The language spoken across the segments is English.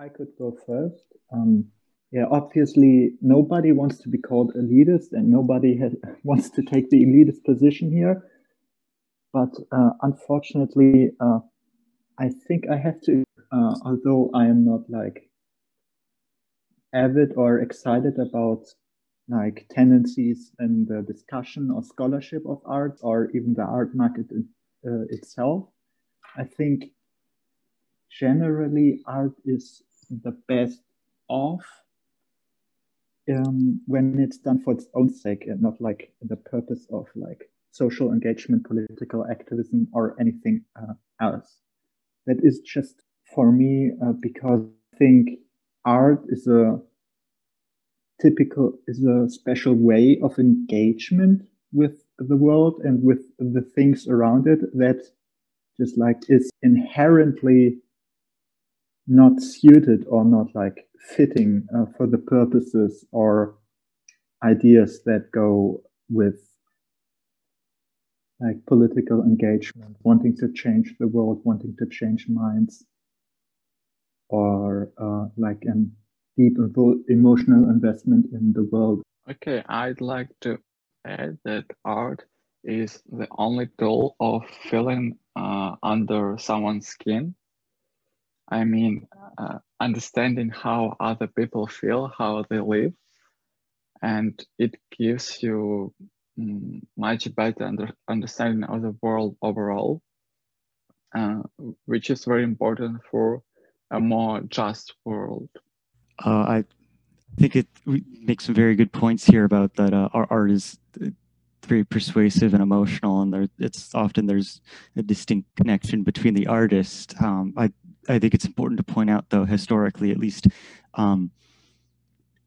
I could go first. Um, yeah, obviously, nobody wants to be called elitist, and nobody has, wants to take the elitist position here. But uh, unfortunately, uh, I think I have to, uh, although I am not like avid or excited about like tendencies in the discussion or scholarship of art or even the art market uh, itself. I think generally art is the best of um, when it's done for its own sake and not like the purpose of like social engagement, political activism, or anything uh, else. That is just for me uh, because I think art is a typical is a special way of engagement with the world and with the things around it that just like is inherently not suited or not like fitting uh, for the purposes or ideas that go with like political engagement, wanting to change the world, wanting to change minds, or uh, like an deep emotional investment in the world. Okay, I'd like to add that art is the only tool of feeling uh, under someone's skin. I mean, uh, understanding how other people feel, how they live, and it gives you um, much better under, understanding of the world overall, uh, which is very important for a more just world. Uh, I think it makes some very good points here about that uh, our art is uh, very persuasive and emotional, and there, it's often there's a distinct connection between the artist. Um, I I think it's important to point out, though, historically, at least, um,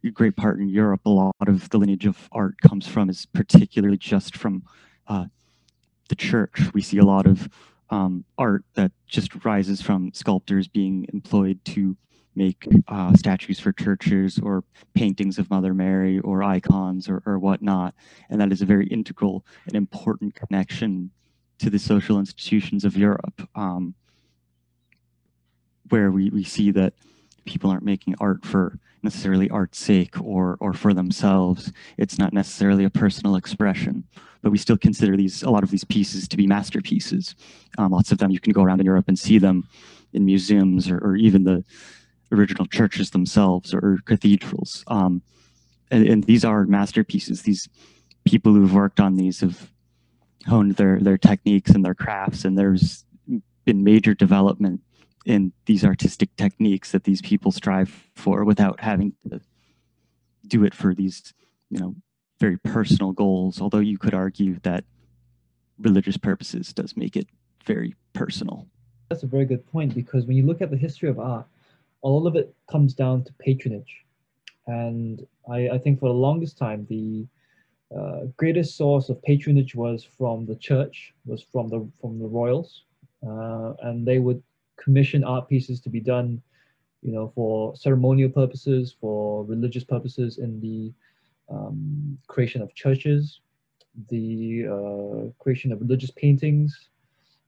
a great part in Europe, a lot of the lineage of art comes from is particularly just from uh, the church. We see a lot of um, art that just rises from sculptors being employed to make uh, statues for churches or paintings of Mother Mary or icons or, or whatnot. And that is a very integral and important connection to the social institutions of Europe, um, where we, we see that people aren't making art for necessarily art's sake or, or for themselves. It's not necessarily a personal expression, but we still consider these a lot of these pieces to be masterpieces. Um, lots of them you can go around in Europe and see them in museums or, or even the original churches themselves or cathedrals. Um, and, and, these are masterpieces. These people who've worked on these have honed their, their techniques and their crafts, and there's been major development in these artistic techniques that these people strive for without having to do it for these, you know, very personal goals. Although you could argue that religious purposes does make it very personal. That's a very good point because when you look at the history of art, a lot of it comes down to patronage. And I, I think for the longest time, the uh, greatest source of patronage was from the church, was from the from the royals, uh, and they would commission art pieces to be done, you know, for ceremonial purposes, for religious purposes, in the um, creation of churches, the uh, creation of religious paintings,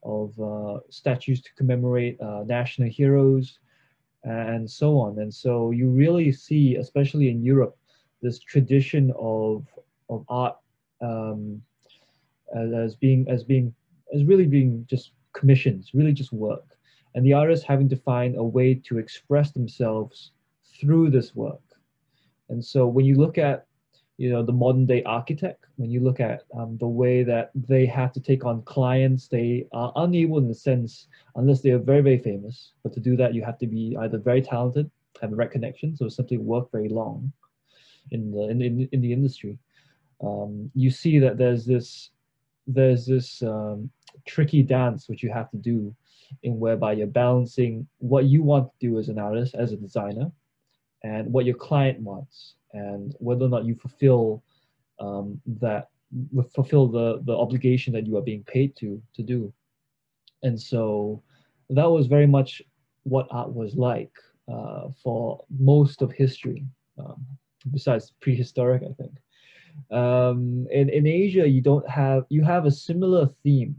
of uh, statues to commemorate uh, national heroes, and so on. And so you really see, especially in Europe, this tradition of of art um, as, as, being as being as really being just commissions, really just work, and the artists having to find a way to express themselves through this work. And so when you look at you know the modern day architect when you look at um, the way that they have to take on clients they are unable in a sense unless they are very very famous but to do that you have to be either very talented have the right connections or simply work very long in the in, in, in the industry um, you see that there's this there's this um, tricky dance which you have to do in whereby you're balancing what you want to do as an artist as a designer and what your client wants and whether or not you fulfill um, that fulfill the the obligation that you are being paid to to do. And so that was very much what art was like uh, for most of history um, besides prehistoric i think. Um, in, in asia you don't have you have a similar theme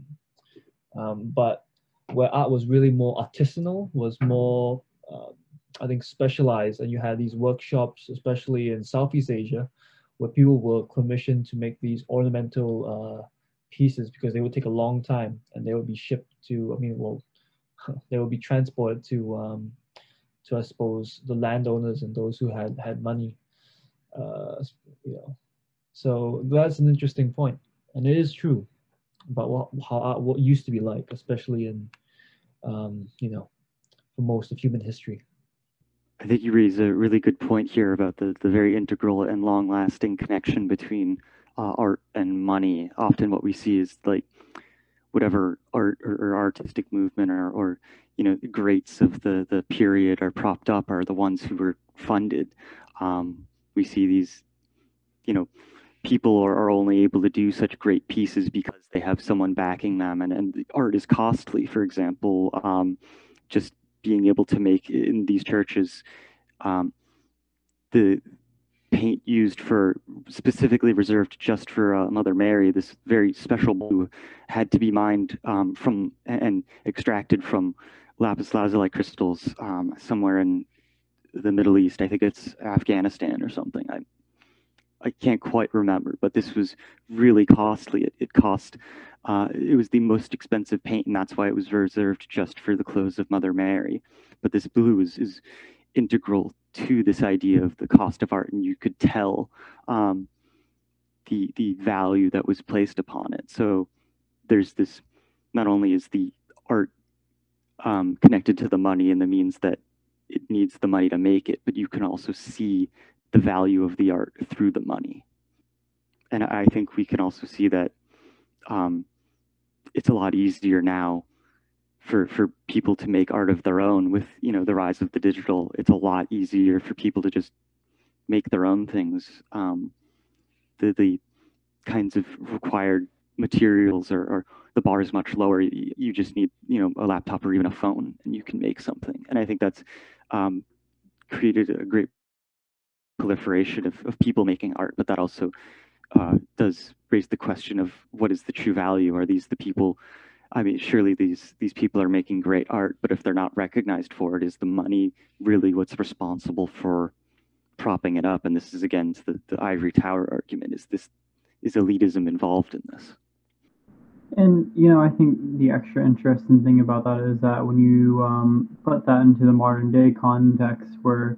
um, but where art was really more artisanal was more uh, I think, specialized, and you had these workshops, especially in Southeast Asia, where people were commissioned to make these ornamental uh, pieces because they would take a long time and they would be shipped to, I mean, well, they would be transported to, um, to I suppose, the landowners and those who had had money. Uh, you know, so that's an interesting point, and it is true about what how what used to be like, especially in, um, you know, for most of human history. I think you raise a really good point here about the, the very integral and long lasting connection between uh, art and money. Often, what we see is like whatever art or, or, artistic movement or, or you know the greats of the the period are propped up are the ones who were funded. Um, we see these, you know, people are, are only able to do such great pieces because they have someone backing them, and and the art is costly. For example, um, just being able to make in these churches um, the paint used for specifically reserved just for uh, Mother Mary, this very special blue, had to be mined um, from and extracted from lapis lazuli crystals um, somewhere in the Middle East. I think it's Afghanistan or something. I I can't quite remember, but this was really costly. It, it cost, uh, it was the most expensive paint, and that's why it was reserved just for the clothes of Mother Mary. But this blue is, is integral to this idea of the cost of art, and you could tell um, the the value that was placed upon it. So there's this. Not only is the art um, connected to the money and the means that it needs the money to make it, but you can also see the value of the art through the money. And I think we can also see that um, it's a lot easier now for for people to make art of their own with you know the rise of the digital. It's a lot easier for people to just make their own things. Um, the the kinds of required materials or, or the bar is much lower. You, just need you know a laptop or even a phone, and you can make something. And I think that's um, created a great proliferation of, of people making art, but that also uh, does raise the question of what is the true value? Are these the people? I mean, surely these these people are making great art, but if they're not recognized for it, is the money really what's responsible for propping it up? And this is again the, the ivory tower argument: is this is elitism involved in this? And you know, I think the extra interesting thing about that is that when you um, put that into the modern day context, where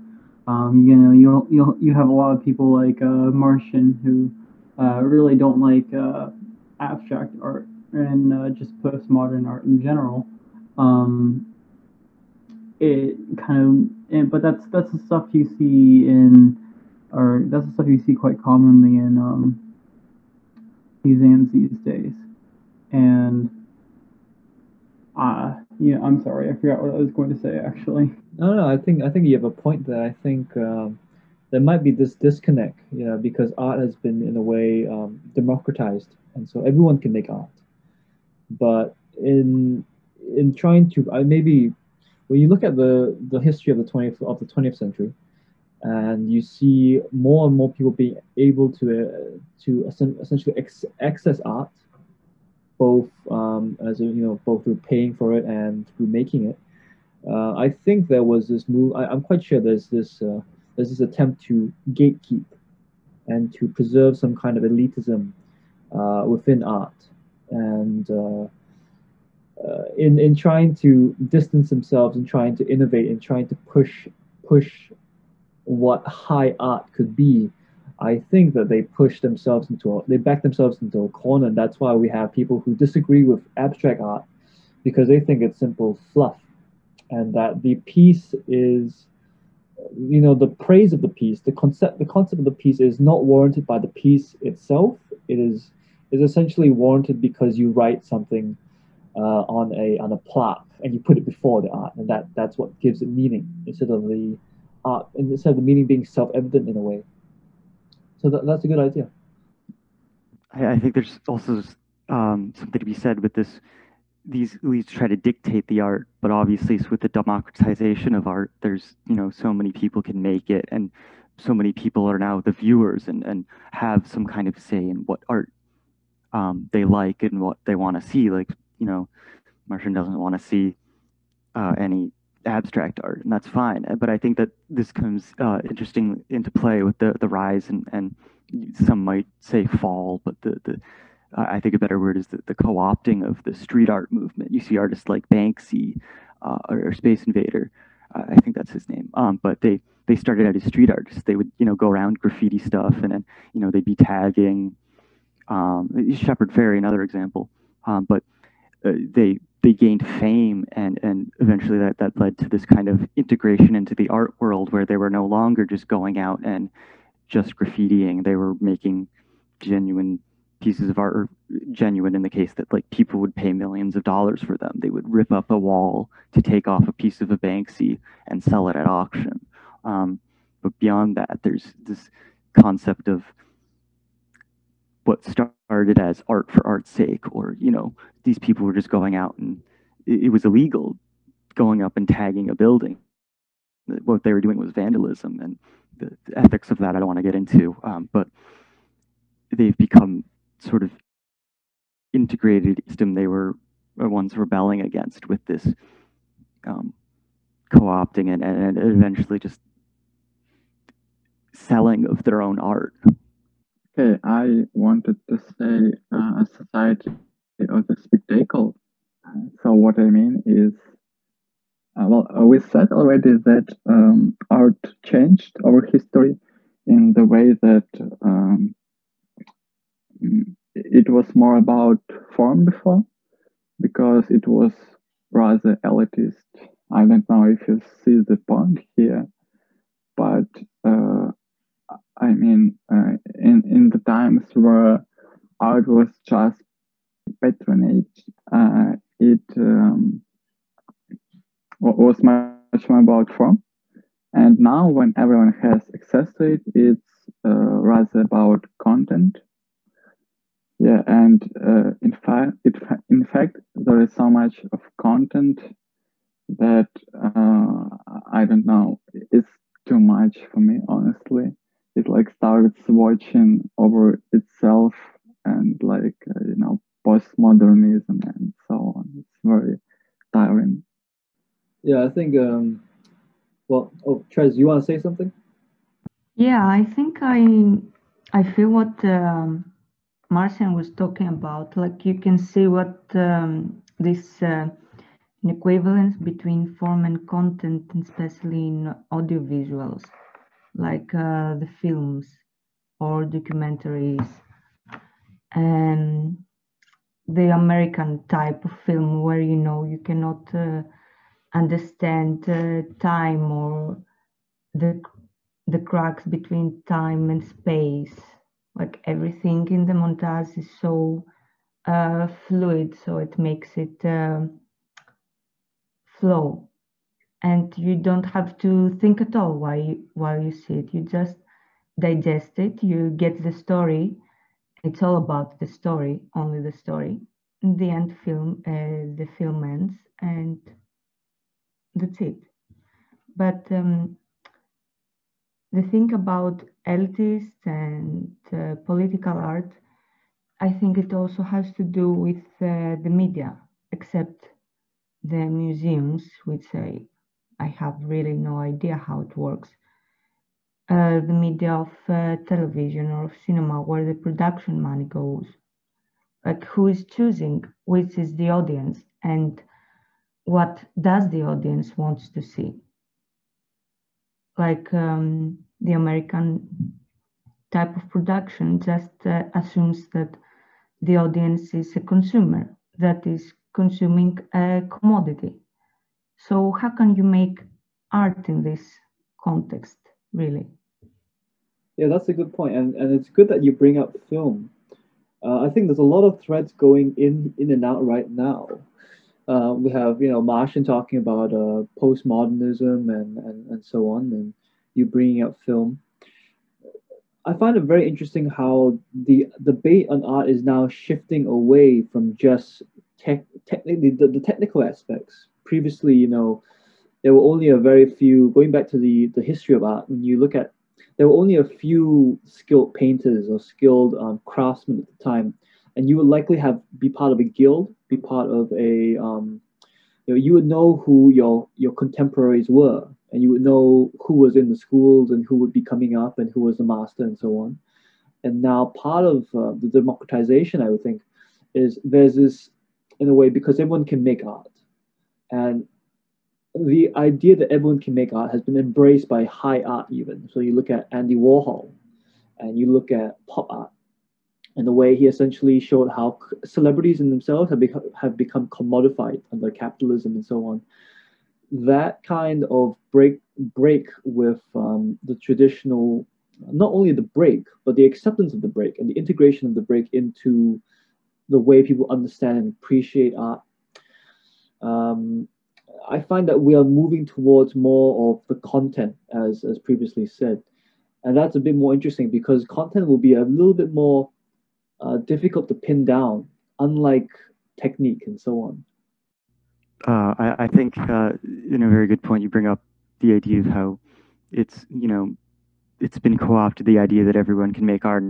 um, you know, you'll you'll you have a lot of people like uh, Martian who uh, really don't like uh, abstract art and uh, just postmodern art in general. Um, it kind of, and, but that's that's the stuff you see in, or that's the stuff you see quite commonly in um, museums these days, and uh, yeah, I'm sorry, I forgot what I was going to say actually. No, no, I think I think you have a point there. I think um, there might be this disconnect, you know, because art has been in a way um, democratized, and so everyone can make art. But in in trying to, maybe when you look at the the history of the twentieth of the twentieth century, and you see more and more people being able to uh, to essentially ex- access art, both um, as a, you know both through paying for it and through making it uh, I think there was this move. I, am quite sure there's this uh, there's this attempt to gatekeep and to preserve some kind of elitism uh, within art, and uh, uh, in in trying to distance themselves and trying to innovate and trying to push push what high art could be. I think that they push themselves into a, they back themselves into a corner, and that's why we have people who disagree with abstract art because they think it's simple fluff and that the piece is you know the praise of the piece the concept the concept of the piece is not warranted by the piece itself. It is is essentially warranted because you write something uh, on a on a plaque and you put it before the art and that that's what gives it meaning instead of the art instead of the meaning being self-evident in a way. So that, that's a good idea. I, I think there's also um, something to be said with this these elites try to dictate the art, but obviously with the democratization of art, there's you know so many people can make it, and so many people are now the viewers and and have some kind of say in what art um, they like and what they want to see. Like you know, Martian doesn't want to see uh, any abstract art, and that's fine. But I think that this comes uh, interesting into play with the the rise and and some might say fall, but the the I think a better word is the, the co-opting of the street art movement. You see artists like Banksy uh, or, or, Space Invader, uh, I think that's his name. Um, but they they started out as street artists. They would you know go around graffiti stuff, and then you know they'd be tagging. Um, Shepard Fairey, another example. Um, but uh, they they gained fame, and and eventually that that led to this kind of integration into the art world where they were no longer just going out and just graffitiing. They were making genuine pieces of art or genuine in the case that like people would pay millions of dollars for them. They would rip up a wall to take off a piece of a Banksy and sell it at auction. Um, but beyond that, there's this concept of what started as art for art's sake, or you know, these people were just going out and it, it was illegal going up and tagging a building. What they were doing was vandalism, and the, the ethics of that I don't want to get into. Um, but they've become sort of integrated system they were once rebelling against with this um, co-opting and, and eventually just selling of their own art. Okay, I wanted to say uh, a society of the spectacle. So what I mean is, uh, well, uh, we said already that um, art changed over history in the way that um, it was more about form before because it was rather elitist. I don't know if you see the point here, but uh, I mean, uh, in in the times where art was just patronage, uh, it um, was much more about form. And now, when everyone has access to it, it's uh, rather about content yeah, and uh, in fact, it, in fact, there is so much of content that uh, I don't know. It's too much for me, honestly. It like starts watching over itself and like uh, you know postmodernism and so on. It's very tiring. Yeah, I think. Um, well, oh, Trez, you want to say something? Yeah, I think I I feel what. Um Marcian was talking about, like you can see what um, this uh, equivalence between form and content, especially in audiovisuals, like uh, the films or documentaries, and the American type of film where you know you cannot uh, understand uh, time or the the cracks between time and space like everything in the montage is so uh, fluid so it makes it uh, flow. And you don't have to think at all while you, while you see it. You just digest it you get the story. It's all about the story only the story. In the end film uh, the film ends and that's it. But um, the thing about elitist and uh, political art, I think it also has to do with uh, the media, except the museums, which I, I have really no idea how it works. Uh, the media of uh, television or of cinema, where the production money goes. Like, who is choosing which is the audience and what does the audience wants to see? Like um, the American type of production just uh, assumes that the audience is a consumer that is consuming a commodity. So how can you make art in this context, really? Yeah, that's a good point, and and it's good that you bring up film. Uh, I think there's a lot of threads going in in and out right now. Uh, we have you know Martian talking about uh, postmodernism and, and and so on, and you bringing up film. I find it very interesting how the debate on art is now shifting away from just tech, technically the, the technical aspects. Previously, you know, there were only a very few. Going back to the the history of art, when you look at, there were only a few skilled painters or skilled um, craftsmen at the time, and you would likely have be part of a guild, be part of a um, you, know, you would know who your your contemporaries were, and you would know who was in the schools and who would be coming up and who was the master and so on. And now part of uh, the democratization, I would think, is there's this in a way because everyone can make art, and the idea that everyone can make art has been embraced by high art even. So you look at Andy Warhol, and you look at pop art, and the way he essentially showed how celebrities in themselves have become have become commodified under capitalism and so on. That kind of break break with um, the traditional, not only the break, but the acceptance of the break and the integration of the break into the way people understand and appreciate art. Um, I find that we are moving towards more of the content, as as previously said, and that's a bit more interesting because content will be a little bit more uh, difficult to pin down, unlike technique and so on. Uh, I, I, think, uh, in a very good point, you bring up the idea of how it's, you know, it's been co-opted the idea that everyone can make art.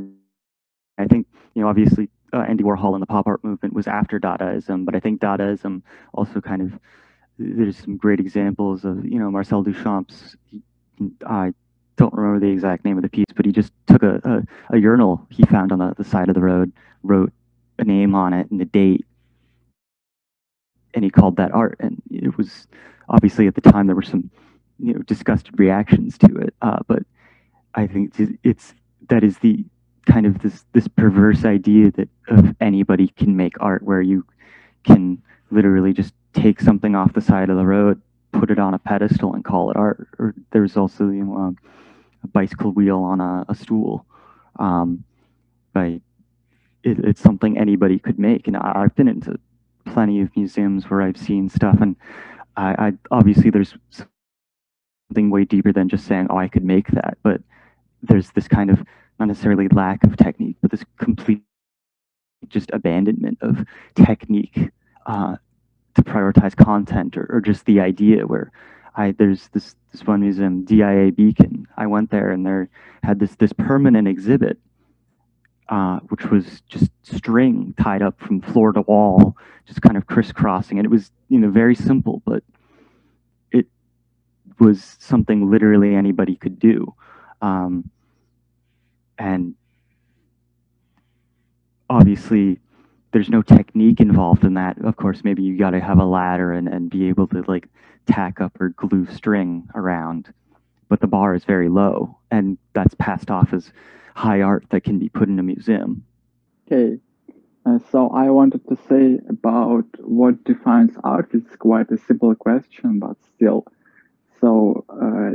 I think, you know, obviously uh, Andy Warhol and the pop art movement was after Dadaism, but I think Dadaism also kind of there's some great examples of you know Marcel Duchamp's. I don't remember the exact name of the piece, but he just took a, a, a urinal he found on the, the side of the road, wrote a name on it and a date, and he called that art. And it was obviously at the time there were some you know disgusted reactions to it, uh, but I think it's, it's that is the kind of this this perverse idea that of anybody can make art where you can literally just take something off the side of the road, put it on a pedestal, and call it art. Or there's also you know um, a bicycle wheel on a, a stool. Um, it, it's something anybody could make, and I, have been into plenty of museums where I've seen stuff, and I, I obviously there's something way deeper than just saying, "Oh, I could make that," but there's this kind of not necessarily lack of technique, but this complete just abandonment of technique uh, to prioritize content or, or just the idea where I there's this this one museum Dia Beacon. I went there and there had this this permanent exhibit, uh, which was just string tied up from floor to wall, just kind of crisscrossing, and it was you know very simple, but it was something literally anybody could do, um, and obviously there's no technique involved in that. Of course, maybe you got to have a ladder and, and be able to like tack up or glue string around. But the bar is very low, and that's passed off as high art that can be put in a museum. Okay, uh, so I wanted to say about what defines art. It's quite a simple question, but still. So, uh,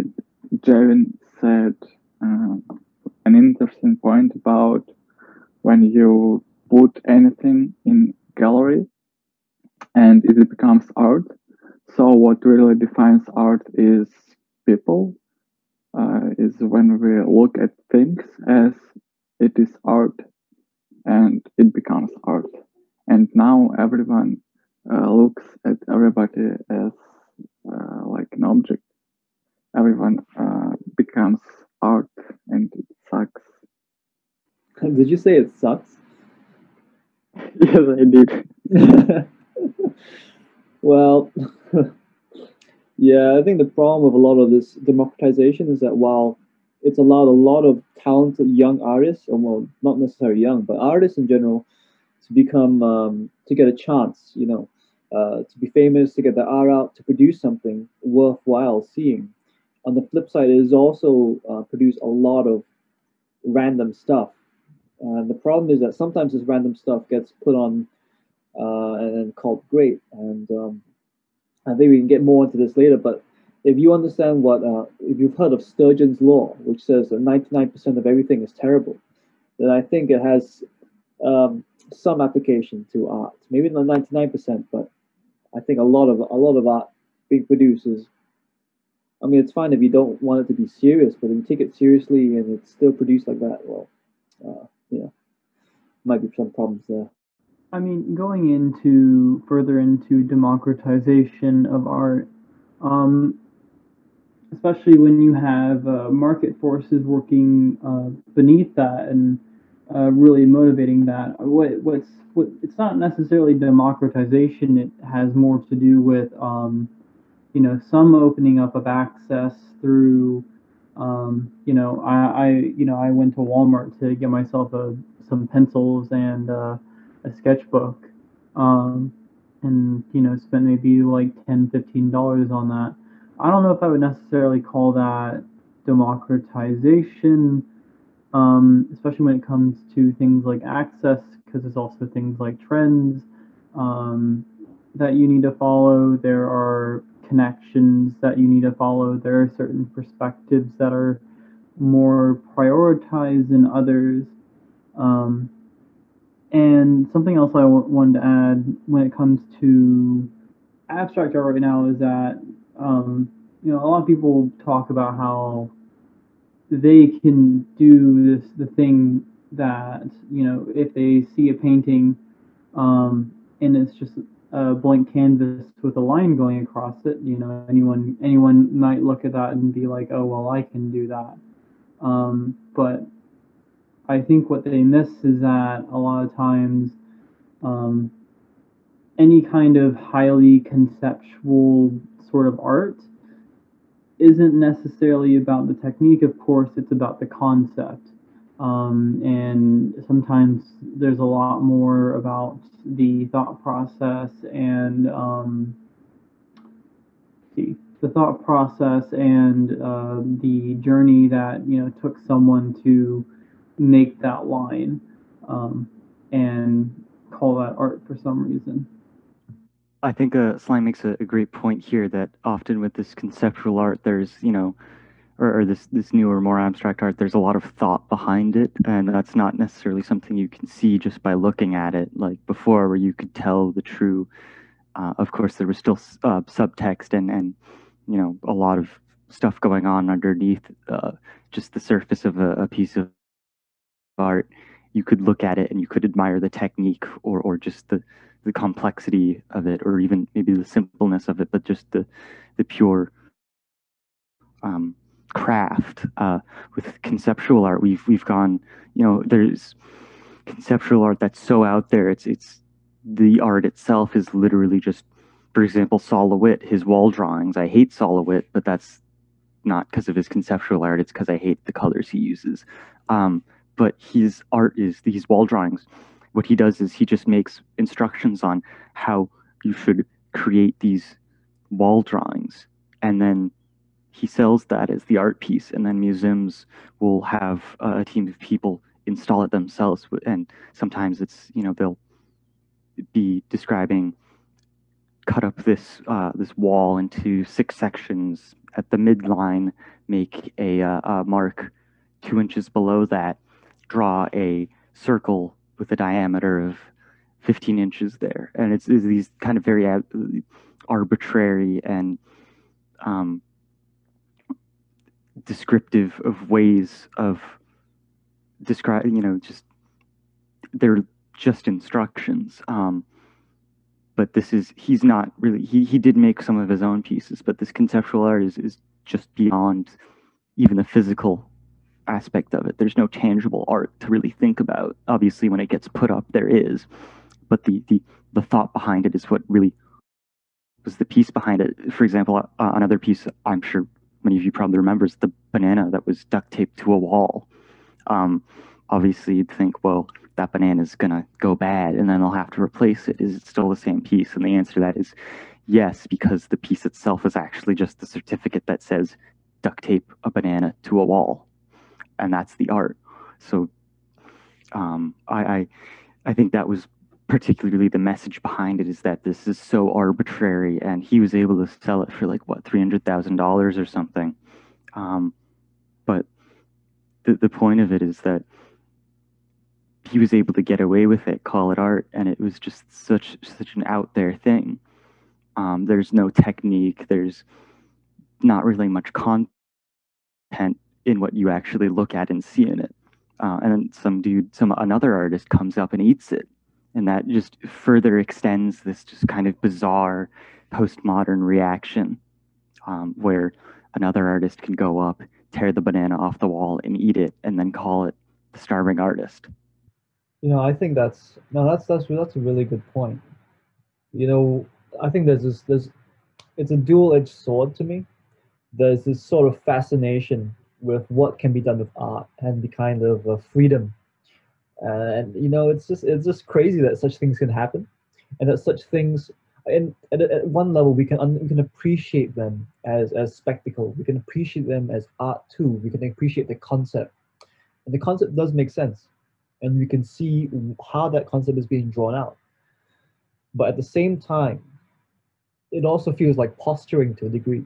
said uh, an interesting point about when you put anything in gallery and it becomes art. So what really defines art is people, uh, is when we look at things as it is art and it becomes art. And now everyone uh, looks at everybody as uh, like an object. Everyone uh, becomes art and it sucks. Did you say it sucks? Yes, I did. well, yeah, I think the problem with a lot of this democratization is that while it's allowed a lot of talented young artists, or well, not necessarily young, but artists in general, to become um, to get a chance, you know, uh, to be famous, to get their art out, to produce something worthwhile seeing. On the flip side, it has also uh, produced a lot of random stuff and the problem is that sometimes this random stuff gets put on uh, and, and, called great. And um, I think we can get more into this later. But if you understand what, uh, if you've heard of Sturgeon's law, which says that 99% of everything is terrible, then I think it has um, some application to art. Maybe not 99%, but I think a lot of a lot of art being produced is. I mean, it's fine if you don't want it to be serious, but if you take it seriously and it's still produced like that, well, uh, yeah, might be some problems there. I mean, going into further into democratization of art, um, especially when you have uh, market forces working uh, beneath that, and uh, really motivating that. What what's what? It's not necessarily democratization. It has more to do with um, you know some opening up of access through um, you know I, I you know I went to Walmart to get myself a some pencils and uh, a sketchbook um, and you know spent maybe like 10 15 dollars on that. I don't know if i would necessarily call that democratization um, especially when it comes to things like access because there's also things like trends um, that you need to follow. There are connections that you need to follow. There are certain perspectives that are more prioritized than others. Um, and something else I w- wanted to add when it comes to abstract art right now is that um, you know a lot of people talk about how they can do this the thing that you know if they see a painting um, and it's just a blank canvas with a line going across it you know anyone anyone might look at that and be like oh well i can do that um, but I think what they miss is that a lot of times um, any kind of highly conceptual sort of art isn't necessarily about the technique, of course, it's about the concept. Um, and sometimes there's a lot more about the thought process and um, see the thought process and uh, the journey that you know took someone to make that line um, and call that art for some reason. I think uh, Slime makes a, a, great point here that often with this conceptual art, there's you know, or, or, this this newer, more abstract art, there's a lot of thought behind it, and that's not necessarily something you can see just by looking at it. Like before, where you could tell the true. Uh, of course, there was still uh, subtext and and you know a lot of stuff going on underneath uh, just the surface of a, a piece of art, you could look at it and you could admire the technique or, or just the, the complexity of it, or even maybe the simpleness of it, but just the, the pure um, craft. Uh, with conceptual art, we've, we've gone, you know, there's conceptual art that's so out there. It's, it's, the art itself is literally just, for example, Sol LeWitt, his wall drawings. I hate Sol LeWitt, but that's not because of his conceptual art. It's because I hate the colors he uses. Um, but his art is these wall drawings. What he does is he just makes instructions on how you should create these wall drawings, and then he sells that as the art piece, and then museums will have a team of people install it themselves. And sometimes it's you know they'll be describing cut up this uh, this wall into six sections. At the midline, make a, uh, a mark two inches below that, draw a circle with a diameter of 15 inches there. And it's, it's these kind of very arbitrary and um, descriptive of ways of describing, you know, just they're just instructions. Um, but this is, he's not really, he, he did make some of his own pieces, but this conceptual art is, is just beyond even the physical aspect of it. There's no tangible art to really think about. Obviously, when it gets put up, there is, but the the the thought behind it is what really was the piece behind it. For example, uh, another piece I'm sure many of you probably remember is the banana that was duct taped to a wall. Um, obviously, you'd think, well, that banana is gonna go bad, and then they'll have to replace it. Is it still the same piece? And the answer to that is yes, because the piece itself is actually just the certificate that says duct tape a banana to a wall and that's the art. So um, I, I, I think that was particularly the message behind it is that this is so arbitrary, and he was able to sell it for like what three hundred thousand dollars or something. Um, but the the point of it is that he was able to get away with it, call it art, and it was just such such an out there thing. Um, there's no technique. There's not really much content in what you actually look at and see in it. Uh, and then some dude, some another artist comes up and eats it, and that just further extends this just kind of bizarre postmodern reaction, um, where another artist can go up, tear the banana off the wall, and eat it, and then call it the starving artist. you know, I think that's no, that's that's that's a really good point. You know, I think there's this there's it's a dual-edged sword to me. There's this sort of fascination with what can be done with art and the kind of uh, freedom. And you know, it's just it's just crazy that such things can happen, and that such things, and at, at one level, we can un, we can appreciate them as as spectacle. We can appreciate them as art too. We can appreciate the concept, and the concept does make sense, and we can see how that concept is being drawn out. But at the same time, it also feels like posturing to a degree,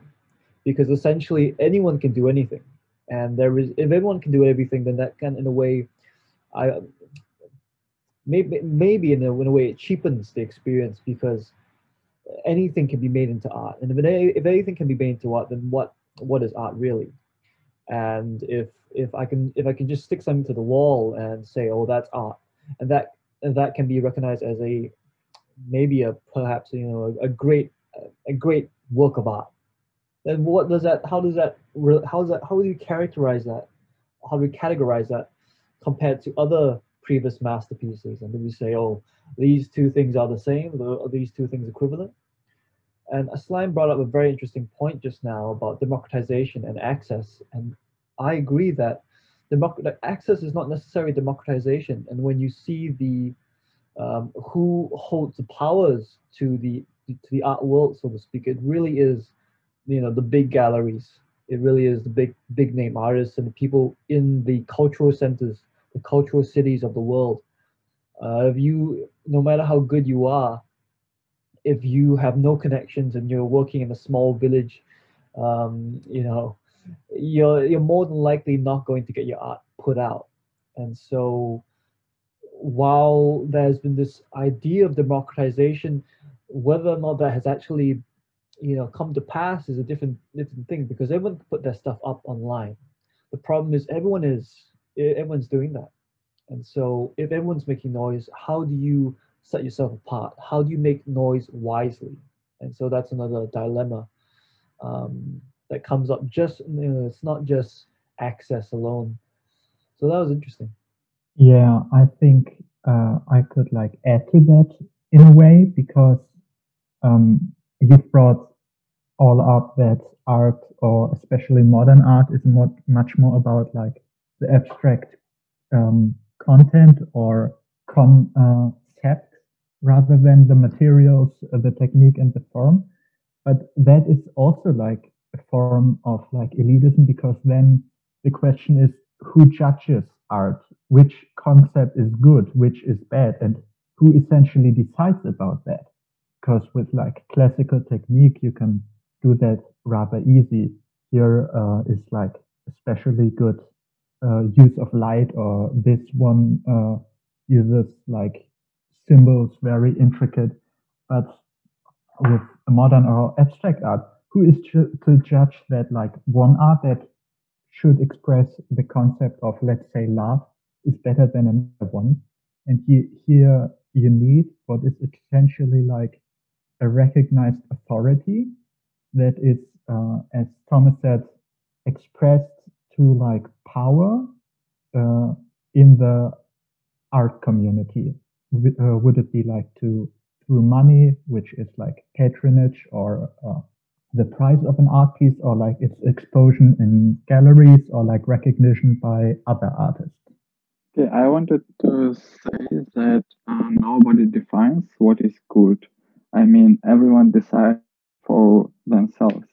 because essentially anyone can do anything and there is if everyone can do everything then that can in a way i maybe maybe in a, in a way it cheapens the experience because anything can be made into art. And if, if anything can be made into art then what what is art really? And if if i can if i can just stick something to the wall and say oh that's art and that and that can be recognized as a maybe a perhaps you know a, a great a great work of art. Then what does that how does that how does that how do you characterize that? How do you categorize that compared to other previous masterpieces and then we say oh these two things are the same are these two things equivalent. And Aslan brought up a very interesting point just now about democratization and access and I agree that democ- access is not necessarily democratization and when you see the um, who holds the powers to the to the art world so to speak it really is you know the big galleries. It really is the big big name artists and the people in the cultural centers the cultural cities of the world. Uh, if you no matter how good you are if you have no connections and you're working in a small village um, you know you're you're more than likely not going to get your art put out. And so while there's been this idea of democratization whether or not that has actually you know come to pass is a different different thing because everyone can put their stuff up online. The problem is everyone is everyone's doing that. And so if everyone's making noise how do you set yourself apart? How do you make noise wisely? And so that's another dilemma um, that comes up just you know it's not just access alone. So that was interesting. Yeah i think uh, i could like add to that in a way because um, you brought all up that art or especially modern art is more, much more about like the abstract um, content or concept rather than the materials, uh, the technique and the form. But that is also like a form of like elitism because then the question is who judges art, which concept is good, which is bad, and who essentially decides about that because with like classical technique, you can do that rather easy. Here uh, is like especially good uh, use of light, or this one uh, uses like symbols, very intricate. But with modern or abstract art, who is to, to judge that like one art that should express the concept of, let's say, love is better than another one? And he, here you need what is essentially like a recognized authority that is, uh, as Thomas said, expressed to like power uh, in the art community. Uh, would it be like to through money, which is like patronage or uh, the price of an art piece, or like its exposure in galleries, or like recognition by other artists? Okay, I wanted to say that uh, nobody defines what is good I mean, everyone decides for themselves.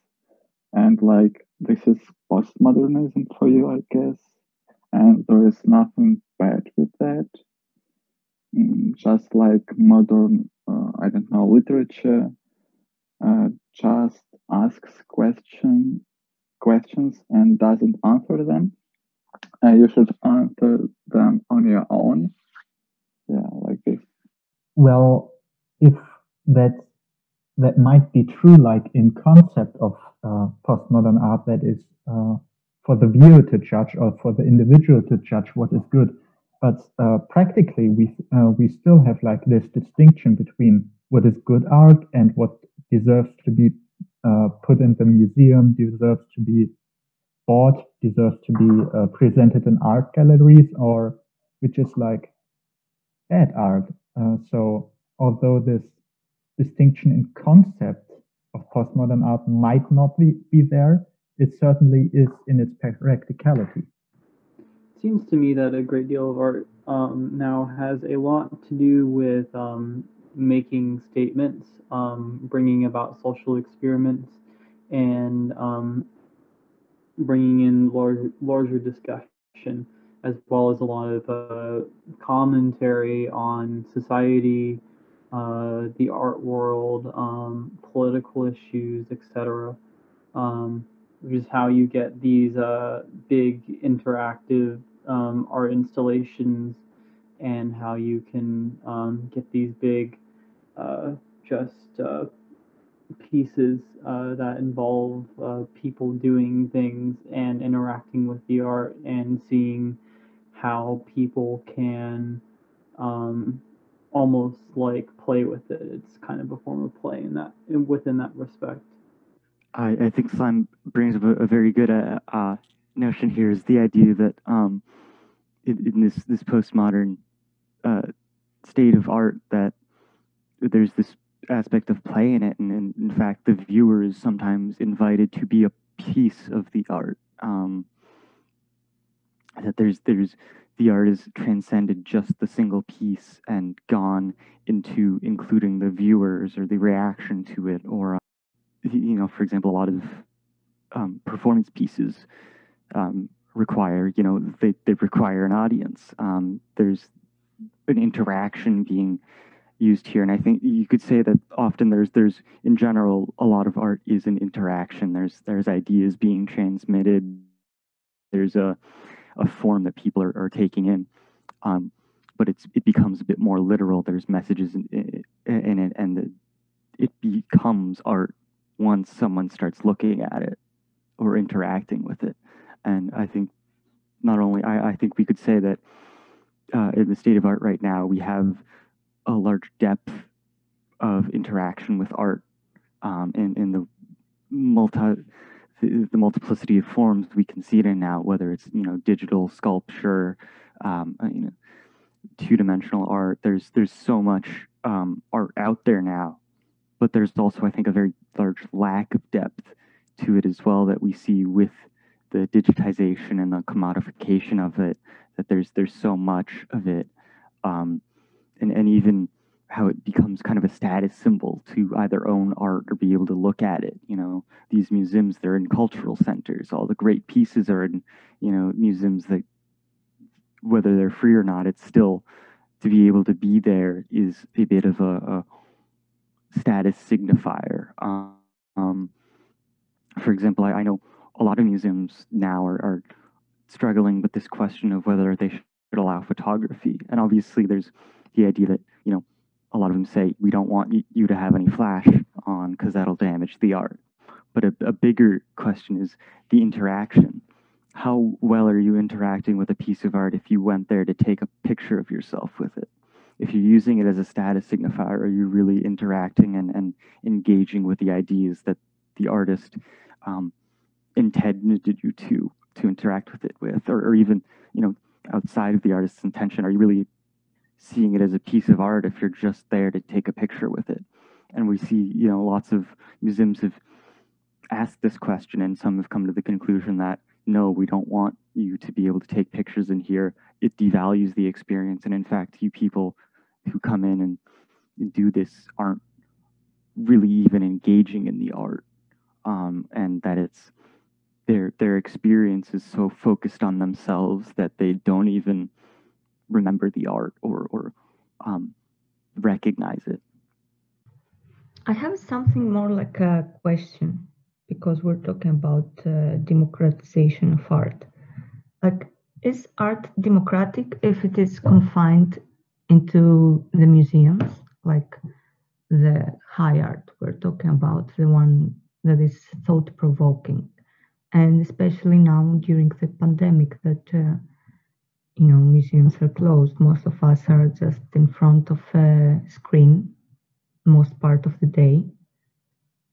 And like, this is postmodernism for you, I guess. And there is nothing bad with that. Mm, just like modern, uh, I don't know, literature, uh, just asks question, questions and doesn't answer them. Uh, you should answer them on your own. Yeah, like this. Well, if that that might be true, like in concept of uh, postmodern art, that is uh, for the viewer to judge or for the individual to judge what is good. But uh, practically, we uh, we still have like this distinction between what is good art and what deserves to be uh, put in the museum, deserves to be bought, deserves to be uh, presented in art galleries, or which is like bad art. So although this distinction in concept of postmodern art might not be, be there, it certainly is in its practicality. It Seems to me that a great deal of art um, now has a lot to do with um, making statements, um, bringing about social experiments, and um, bringing in larger, larger discussion, as well as a lot of uh, commentary on society, uh, the art world, um, political issues, etc. Um, which is how you get these uh, big interactive um, art installations and how you can um, get these big uh, just uh, pieces uh, that involve people doing things and interacting with the art and seeing how people can um, almost like play with it. It's kind of a form of play in that within that respect. I, I think Slime brings up a, a very good uh, uh, notion here is the idea that um, in, in, this this postmodern uh, state of art that there's this aspect of play in it, and, and, in fact, the viewer is sometimes invited to be a piece of the art. Um, that there's there's the art is transcended just the single piece and gone into including the viewers or the reaction to it or you know, for example, a lot of um, performance pieces um, require, you know, they, they require an audience. Um, there's an interaction being used here, and I think you could say that often there's there's in general a lot of art is an interaction. There's there's ideas being transmitted. There's a a form that people are, are taking in. Um, but it's it becomes a bit more literal. There's messages in, in it, and the, it becomes art once someone starts looking at it or interacting with it. And I think not only, I, I think we could say that uh, in the state of art right now, we have a large depth of interaction with art um, in, in the multi the, multiplicity of forms we can see it in now, whether it's you know digital sculpture, um, uh, you know, two-dimensional art. There's there's so much um, art out there now but there's also, I think, a very large lack of depth to it as well that we see with the digitization and the commodification of it. That there's there's so much of it, um, and and even how it becomes kind of a status symbol to either own art or be able to look at it. You know, these museums they're in cultural centers. All the great pieces are in you know museums that whether they're free or not, it's still to be able to be there is a bit of a, a status signifier. Um, for example, I, I, know a lot of museums now are, are, struggling with this question of whether they should allow photography. And obviously, there's the idea that, you know, a lot of them say, we don't want you to have any flash on because that'll damage the art. But a, a bigger question is the interaction. How well are you interacting with a piece of art if you went there to take a picture of yourself with it? if you're using it as a status signifier, are you really interacting and, and engaging with the ideas that the artist um, intended you to to interact with it with, or, or even you know outside of the artist's intention, are you really seeing it as a piece of art if you're just there to take a picture with it? And we see you know lots of museums have asked this question, and some have come to the conclusion that no, we don't want you to be able to take pictures in here. It devalues the experience. And in fact, you people who come in and do this aren't really even engaging in the art. Um, and that it's their their experience is so focused on themselves that they don't even remember the art or or um, recognize it. I have something more like a question because we're talking about uh, democratization of art. Like, is art democratic if it is confined into the museums, like the high art we're talking about, the one that is thought provoking? And especially now during the pandemic, that uh, you know museums are closed. Most of us are just in front of a screen most part of the day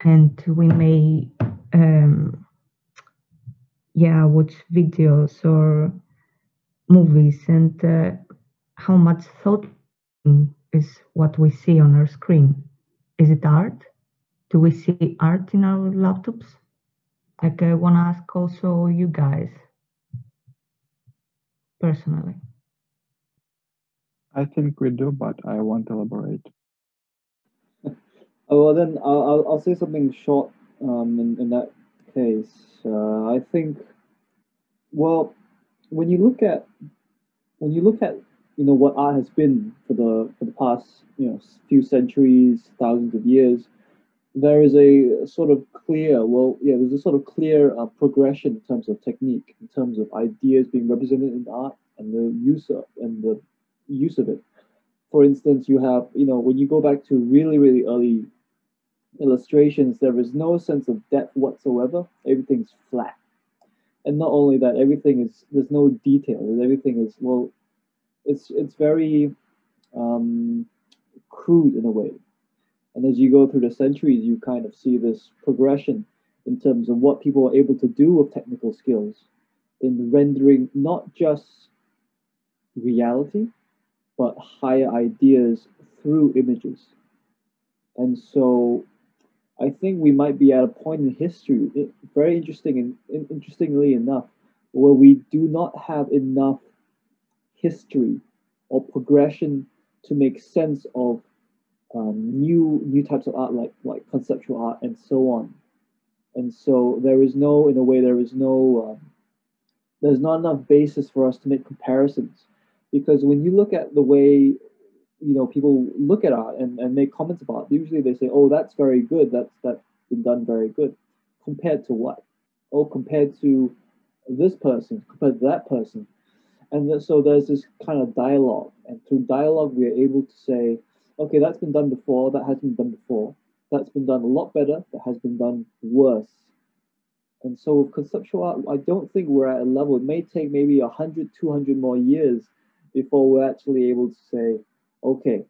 and we may um, yeah watch videos or movies and uh, how much thought is what we see on our screen. Is it art? Do we see art in our laptops? Like I want to ask also you guys personally. I think we do, but I won't elaborate. Oh, well, then I'll, I'll, I'll say something short um, in, in that case. Uh, I think, well, when you look at when you look at you know what art has been for the for the past you know few centuries, thousands of years, there is a sort of clear well yeah there's a sort of clear uh, progression in terms of technique, in terms of ideas being represented in art and the use of and the use of it. For instance, you have you know when you go back to really really early illustrations, there is no sense of depth whatsoever. Everything's flat. And not only that, everything is there's no detail. Everything is well, it's it's very um, crude in a way. And as you go through the centuries, you kind of see this progression in terms of what people are able to do with technical skills in rendering not just reality, but higher ideas through images. And so I think we might be at a point in history, very interesting and interestingly enough, where we do not have enough history or progression to make sense of um, new new types of art like like conceptual art and so on. And so there is no, in a way, there is no, um, there's not enough basis for us to make comparisons, because when you look at the way you know people look at art and, and make comments about it, usually they say oh that's very good. That's that's been done very good. Compared to what? Oh compared to this person compared to that person. And so there's this kind of dialogue. And through dialogue we are able to say okay that's been done before that has been done before that's been done a lot better that has been done worse and so with conceptual art i don't think we're at a level it may take maybe 100 200 more years before we're actually able to say okay,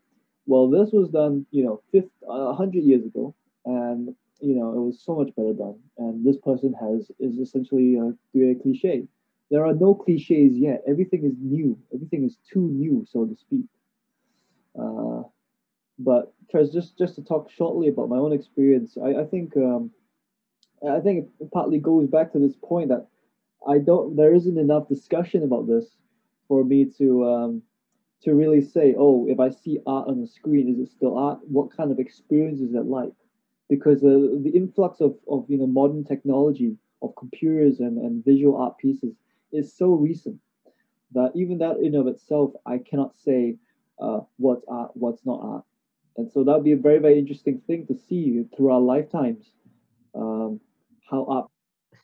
well, this was done, you know, a 100 years ago, and, you know, it was so much better done. And this person has, is essentially uh, doing a cliche. There are no cliches yet. Everything is new. Everything is too new, so to speak. Uh, but just just to talk shortly about my own experience, I, I think um, I think it partly goes back to this point that I don't there isn't enough discussion about this for me to um, to really say, oh, if I see art on the screen, is it still art? What kind of experience is it like? Because uh, the influx of, of you know modern technology of computers and, and visual art pieces is so recent that even that in of itself, I cannot say uh, what's art, what's not art. And so that would be a very, very interesting thing to see through our lifetimes, um, how up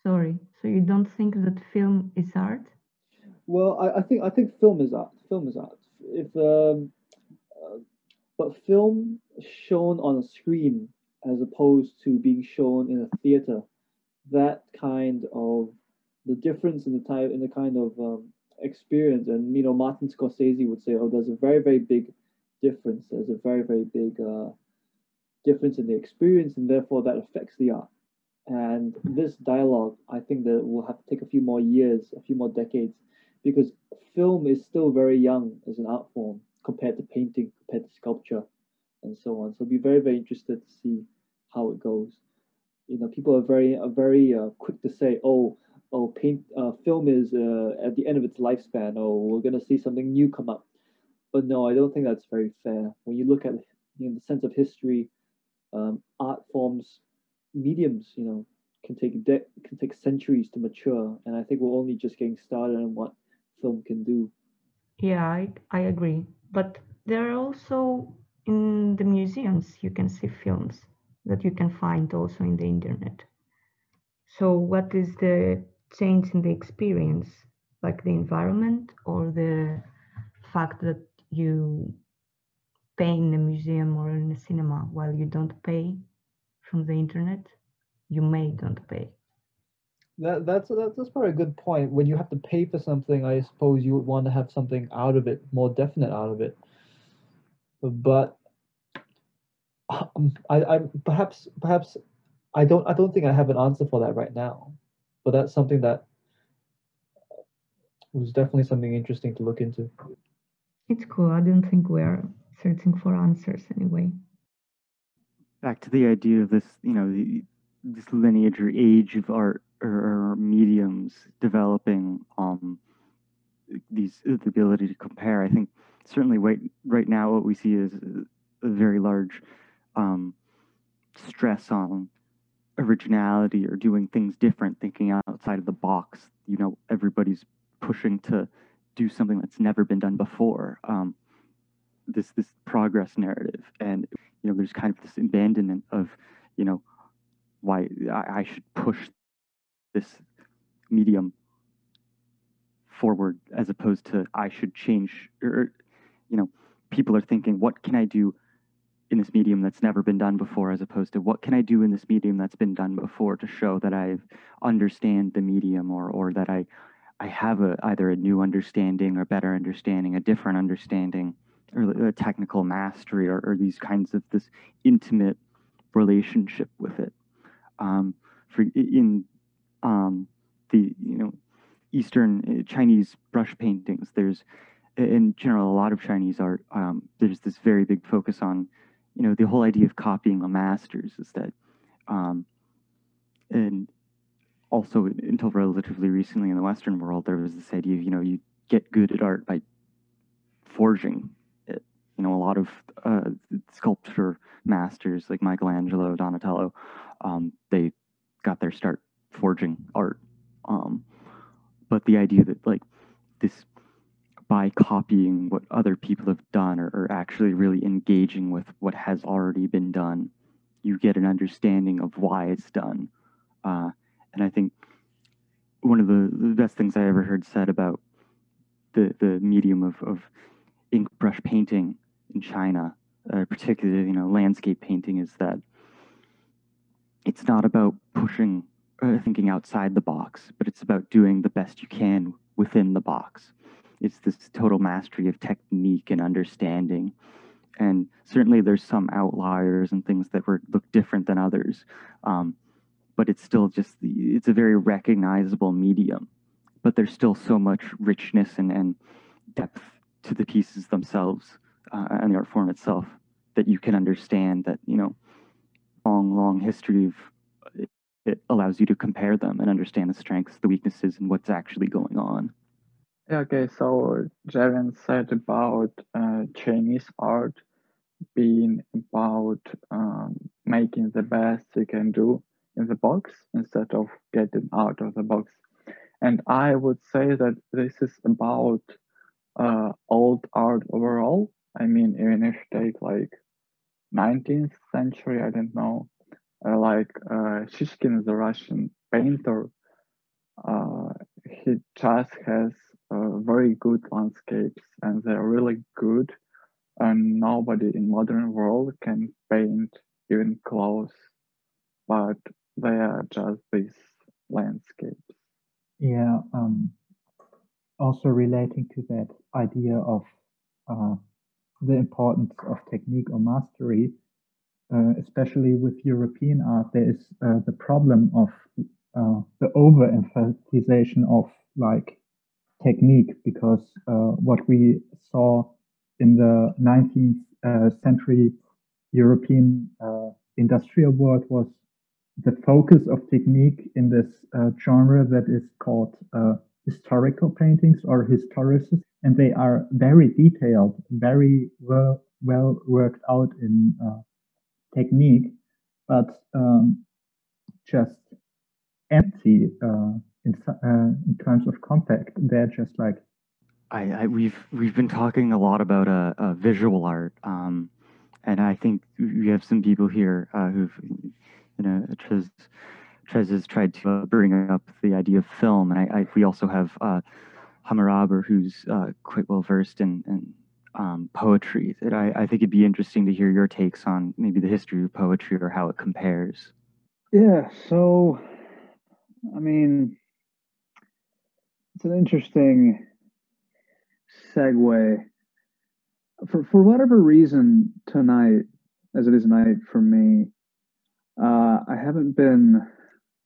Sorry, so you don't think that film is art? Well, I, I think I think film is art. Film is art if um, uh, but film shown on a screen as opposed to being shown in a theater, that kind of the difference in the type in the kind of um, experience, and you know, Martin Scorsese would say, oh, there's a very very big difference. There's a very very big uh, difference in the experience, and therefore that affects the art. And this dialogue, I think that will have to take a few more years, a few more decades because film is still very young as an art form compared to painting, compared to sculpture, and so on. So I'll be very, very interested to see how it goes. You know, people are very, are very uh, quick to say, "Oh, oh, paint, uh, film is uh, at the end of its lifespan. Oh, we're gonna see something new come up." But no, I don't think that's very fair. When you look at you know, the sense of history, um, art forms, mediums, you know, can take de- can take centuries to mature, and I think we're only just getting started on what film can do. Yeah, I, I agree. But there are also in the museums you can see films that you can find also in the internet. So what is the change in the experience, like the environment or the fact that you pay in a museum or in a cinema while you don't pay from the internet? You may don't pay. That that's that's, that's probably a good point. When you have to pay for something, I suppose you would want to have something out of it, more definite out of it. But um, I, I perhaps perhaps I don't I don't think I have an answer for that right now. But that's something that was definitely something interesting to look into. It's cool. I don't think we're searching for answers anyway. Back to the idea of this, you know, the, this lineage or age of art or, or mediums developing um, these the ability to compare. I think certainly right right now what we see is a very large um, stress on originality or doing things different, thinking outside of the box. You know, everybody's pushing to do something that's never been done before. Um, this this progress narrative, and you know, there's kind of this abandonment of, you know, why I, I should push this medium forward as opposed to I should change or you know people are thinking what can I do in this medium that's never been done before as opposed to what can I do in this medium that's been done before to show that I understand the medium or or that I I have a either a new understanding or better understanding, a different understanding, or a technical mastery, or, or these kinds of this intimate relationship with it. Um, for in um, the you know Eastern uh, Chinese brush paintings, there's in general a lot of Chinese art. Um, there's this very big focus on you know, the whole idea of copying the masters is that, um, and also until relatively recently in the Western world, there was this idea of, you know, you get good at art by forging it. You know, a lot of uh, sculpture masters like Michelangelo, Donatello, um, they got their start forging art. Um, but the idea that like this by copying what other people have done or, or, actually really engaging with what has already been done, you get an understanding of why it's done. Uh, and I think one of the, the, best things I ever heard said about the, the medium of, of ink brush painting in China, uh, particularly you know landscape painting, is that it's not about pushing uh, thinking outside the box, but it's about doing the best you can within the box it's this total mastery of technique and understanding. And certainly there's some outliers and things that were look different than others. Um, but it's still just it's a very recognizable medium. But there's still so much richness and, and depth to the pieces themselves uh, and the art form itself that you can understand that, you know, long, long history of it, allows you to compare them and understand the strengths, the weaknesses, and what's actually going on. Okay, so Javin said about uh, Chinese art being about um, making the best you can do in the box instead of getting out of the box. And I would say that this is about uh, old art overall. I mean, even if you take like 19th century, I don't know, uh, like uh, Shishkin, the Russian painter, uh, he just has uh, very good landscapes and they're really good and nobody in modern world can paint even close but they are just these landscapes. Yeah um, also relating to that idea of uh, the importance of technique or mastery uh, especially with european art there is uh, the problem of uh, the overemphasization of like technique because uh, what we saw in the 19th uh, century European industrial world was the focus of technique in this uh, genre that is called uh, historical paintings or historicism, and they are very detailed, very well well worked out in uh, technique, but um, just empty in, uh, in terms of contact. They're just like I, I, we've we've been talking a lot about uh, uh, visual art, um, and I think we have some people here uh, who've, you know, Trez, has tried to uh, bring up the idea of film, and I, I we also have uh, Hammurabi, who's uh, quite well versed in, in um, poetry. That I, I think it'd be interesting to hear your takes on maybe the history of poetry or how it compares. Yeah. So, I mean, it's an interesting segue. For for whatever reason tonight, as it is night for me, uh, I haven't been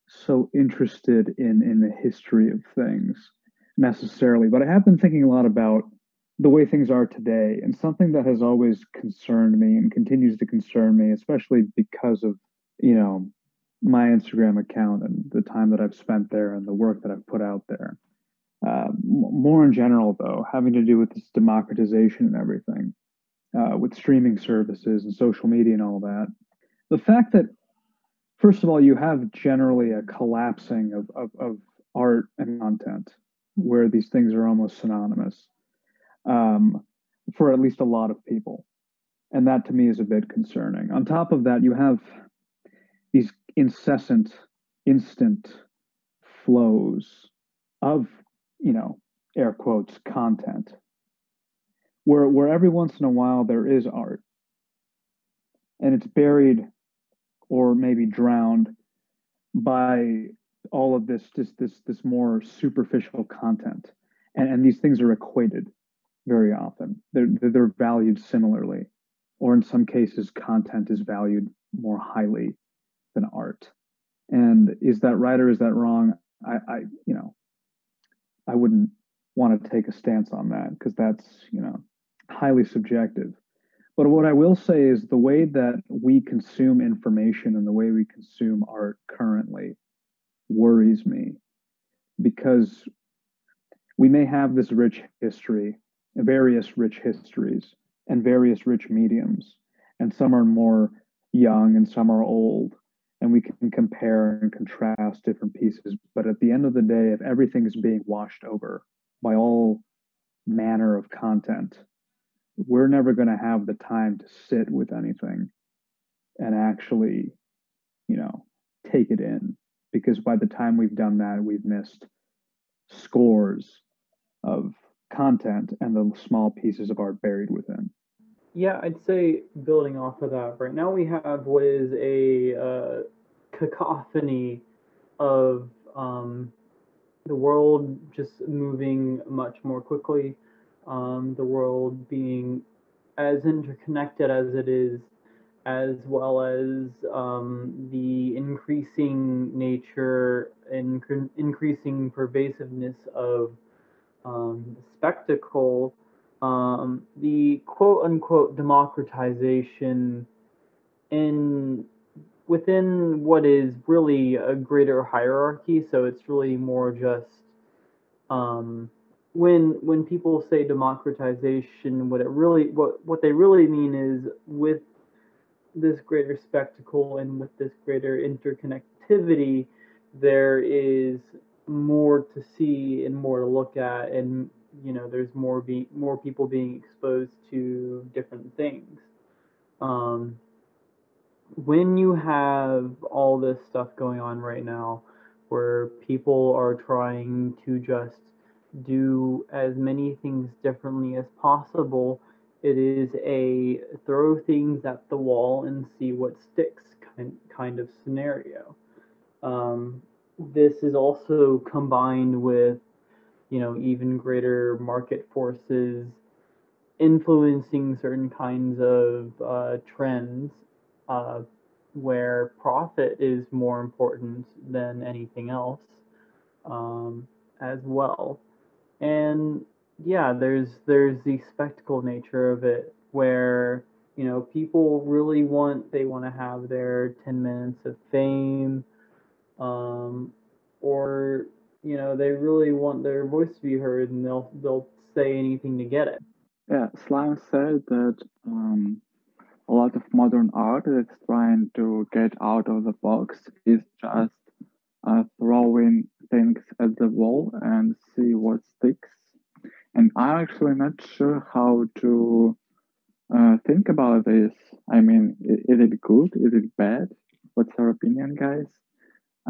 so interested in in the history of things necessarily, but I have been thinking a lot about the way things are today and something that has always concerned me and continues to concern me especially because of you know my instagram account and the time that i've spent there and the work that i've put out there. Uh, more in general though having to do with this democratization and everything uh, with streaming services and social media and all that the fact that first of all you have generally a collapsing of, of, of art and content where these things are almost synonymous um, for at least a lot of people. And that to me is a bit concerning. On top of that, you have these incessant, instant flows of, you know, air quotes, content, where, where every once in a while there is art and it's buried or maybe drowned by all of this just this this more superficial content and, and these things are equated very often. They're, they're valued similarly, or in some cases, content is valued more highly than art. And is that right or is that wrong? I, I you know, I wouldn't want to take a stance on that because that's, you know, highly subjective. But what I will say is the way that we consume information and the way we consume art currently worries me because we may have this rich history various rich histories and various rich mediums, and some are more young and some are old. And we can compare and contrast different pieces. But at the end of the day, if everything is being washed over by all manner of content, we're never going to have the time to sit with anything and actually, you know, take it in. Because by the time we've done that, we've missed scores of content and the small pieces of art buried within. Yeah, I'd say building off of that, right now we have what is a uh, cacophony of um, the world just moving much more quickly, um, the world being as interconnected as it is, as well as um, the increasing nature and increasing pervasiveness of um, spectacle, um, the quote unquote democratization in within what is really a greater hierarchy. So it's really more just um, when when people say democratization, what it really what what they really mean is with this greater spectacle and with this greater interconnectivity, there is more to see and more to look at and you know there's more be more people being exposed to different things. Um, when you have all this stuff going on right now where people are trying to just do as many things differently as possible it is a throw things at the wall and see what sticks kind, kind of scenario um, this is also combined with, you know, even greater market forces influencing certain kinds of uh, trends uh, where profit is more important than anything else um, as well. And yeah, there's there's the spectacle nature of it where you know people really want they want to have their 10 minutes of fame um, or you know they really want their voice to be heard and they'll they'll say anything to get it. Yeah, Slime said that um, a lot of modern art that's trying to get out of the box is just uh, throwing things at the wall and see what sticks. And I'm actually not sure how to uh, think about this. I mean, is it good? Is it bad? What's your opinion, guys?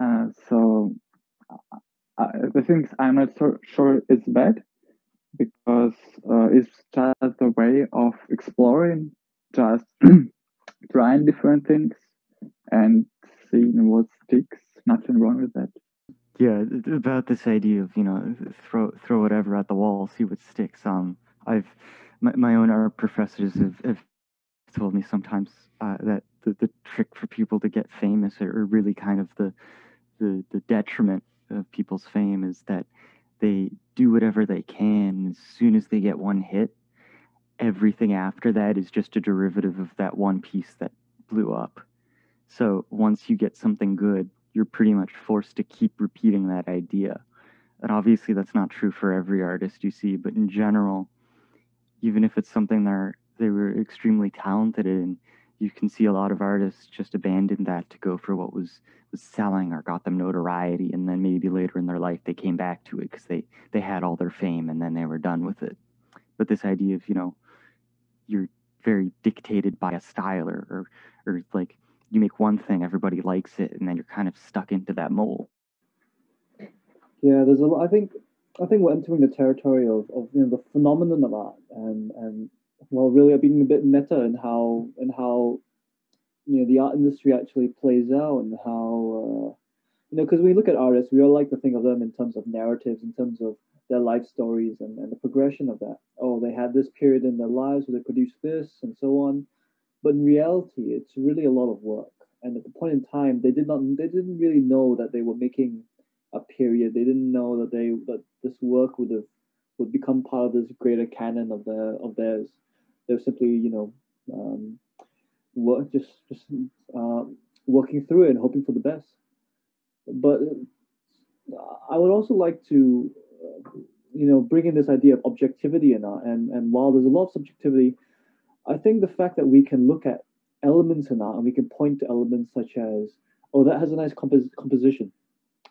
Uh, so uh, the things I'm not so sure it's bad because uh, it's just a way of exploring, just trying different things and seeing what sticks. Nothing wrong with that. Yeah, about this idea of you know throw throw whatever at the wall, see what sticks. Um, I've my, my own art professors have, have told me sometimes uh, that the, the trick for people to get famous or really kind of the the, the detriment of people's fame is that they do do whatever they can. As soon as they get one hit, everything after that is just a derivative of that one piece that blew up. So once you get something good, you're pretty much forced to keep repeating that idea. And obviously, that's not true for every artist you see, but in general, even if it's something they're they were extremely talented in, you can see a lot of artists just abandon that to go for what was was selling or got them notoriety, and then maybe later in their life they came back to it because they they had all their fame and then they were done with it. But this idea of you know, you're very dictated by a style or or, or like you make one thing, everybody likes it, and then you're kind of stuck into that mold. Yeah, there's a lot. I think I think we're entering the territory of, of you know the phenomenon of art and and well really being a bit meta in how and how you know the art industry actually plays out and how uh, you know because we look at artists we all like to think of them in terms of narratives in terms of their life stories and, and the progression of that oh they had this period in their lives where they produced this and so on but in reality it's really a lot of work. And at the point in time they did not they didn't really know that they were making a period. They didn't know that they that this work would have would become part of this greater canon of their of theirs. They were simply you know um, work just just uh, working through it and hoping for the best. But i would also like to uh, you know bring in this idea of objectivity in art and and while there's a lot of subjectivity i think the fact that we can look at elements in art and we can point to elements such as oh that has a nice compos- composition.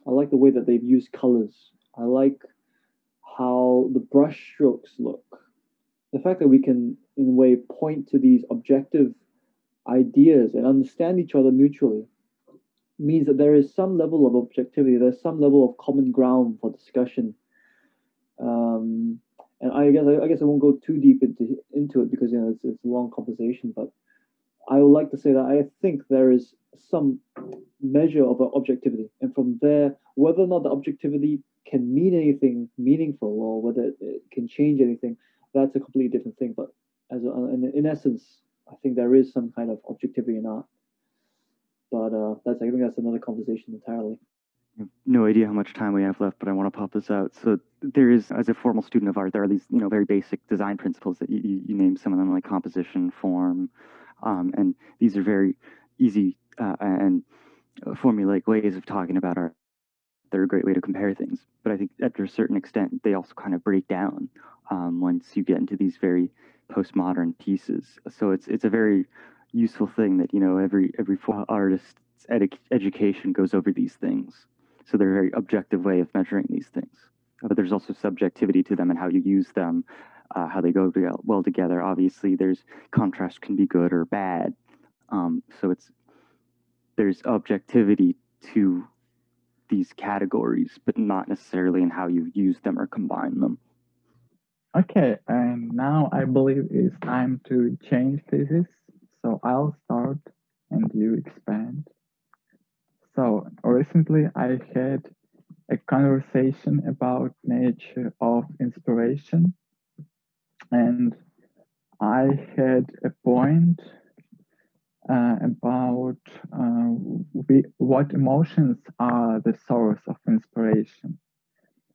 I like the way that they've used colors. I like how the brush strokes look. The fact that we can in a way point to these objective ideas and understand each other mutually means that there is some level of objectivity. There's some level of common ground for discussion. Um, and I guess I, I, guess I won't go too deep into into it because you know it's, it's a long conversation but I would like to say that I think there is some measure of objectivity and from there whether or not the objectivity can mean anything meaningful or whether it can change anything that's a completely different thing but as a, in, in essence, I think there is some kind of objectivity in art. But uh, that's I think that's another conversation entirely. No idea how much time we have left, but I want to pop this out. So there is, as a formal student of art, there are these you know very basic design principles that you, you name some of them like composition, form, um, and these are very easy uh, and formulaic ways of talking about art. They're a great way to compare things, but I think after a certain extent, they also kind of break down um, once you get into these very postmodern pieces. So it's it's a very useful thing that you know every every artist's ed- education goes over these things. So they're a very objective way of measuring these things. But there's also subjectivity to them and how you use them, uh, how they go well together. Obviously, there's contrast can be good or bad. Um, so it's there's objectivity to these categories, but not necessarily in how you use them or combine them. Okay, and now I believe it's time to change thesis. So I'll start and you expand. So recently I had a conversation about nature of inspiration and I had a point uh, about uh, we, what emotions are the source of inspiration.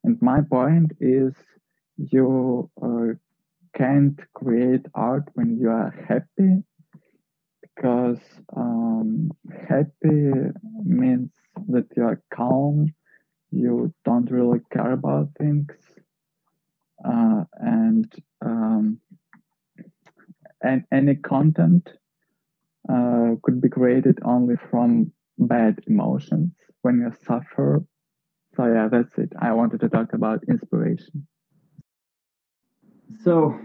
And my point is you uh, can't create art when you are happy because um, happy means that you are calm you don't really care about things uh, and um, and any content uh, could be created only from bad emotions. When you suffer so yeah that's it. I wanted to talk about inspiration. So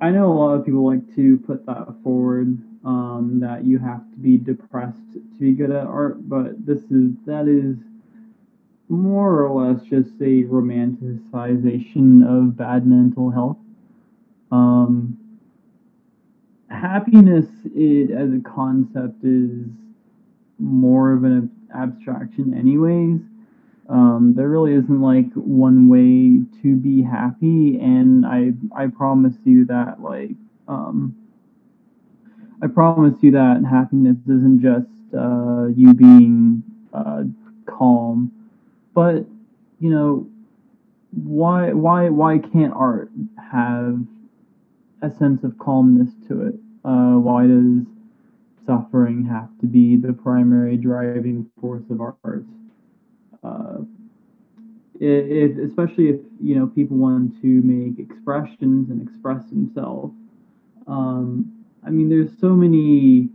I know a lot of people like to put that forward um, that you have to be depressed to be good at art, but this is that is more or less just a romanticization of bad mental health. Um, happiness it, as a concept is more of an abstraction, anyways. Um, there really isn't like one way to be happy, and I I promise you that like um, I promise you that happiness isn't just uh, you being uh, calm, but you know why why why can't art have a sense of calmness to it? Uh, why does suffering have to be the primary driving force of art? Uh, if, especially if you know people want to make expressions and express themselves. Um, I mean, there's so many,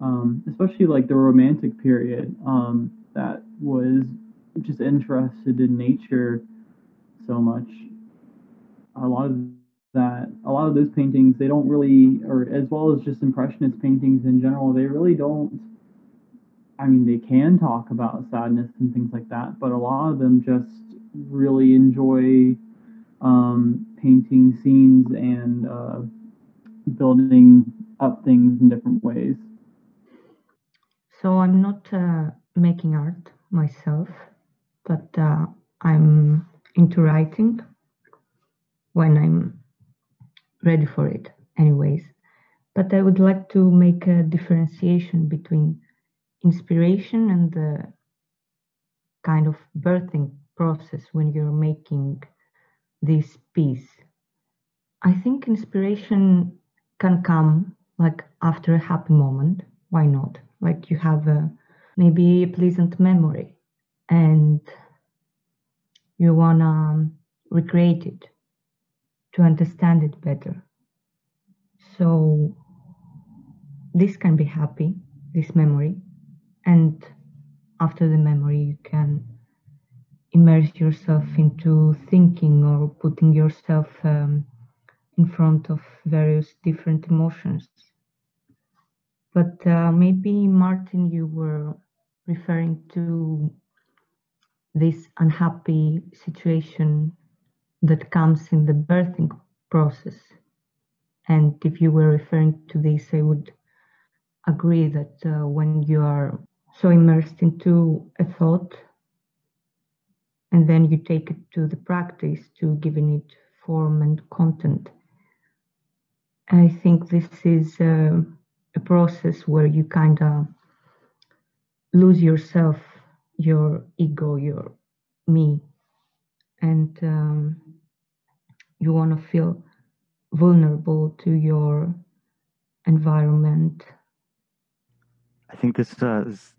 um, especially like the Romantic period, um, that was just interested in nature so much. A lot of that, a lot of those paintings, they don't really, or as well as just Impressionist paintings in general, they really don't. I mean, they can talk about sadness and things like that, but a lot of them just really enjoy um, painting scenes and uh, building up things in different ways. So I'm not uh, making art myself, but uh, I'm into writing when I'm ready for it, anyways. But I would like to make a differentiation between inspiration and the kind of birthing process when you're making this piece. I think inspiration can come like after a happy moment. Why not? Like you have a maybe a pleasant memory and you wanna recreate it to understand it better. So this can be happy, this memory, and after the memory you can immerse yourself into thinking or putting yourself um, in front of various different emotions. But uh, maybe, Martin, you were referring to this unhappy situation that comes in the birthing process. And if you were referring to this, I would agree that uh, when you are so immersed into a thought and then you take it to the practice to giving it form and content. I think this is a process where you kind of lose yourself, your ego, your me, and um, you want to feel vulnerable to your environment. I think this uh, is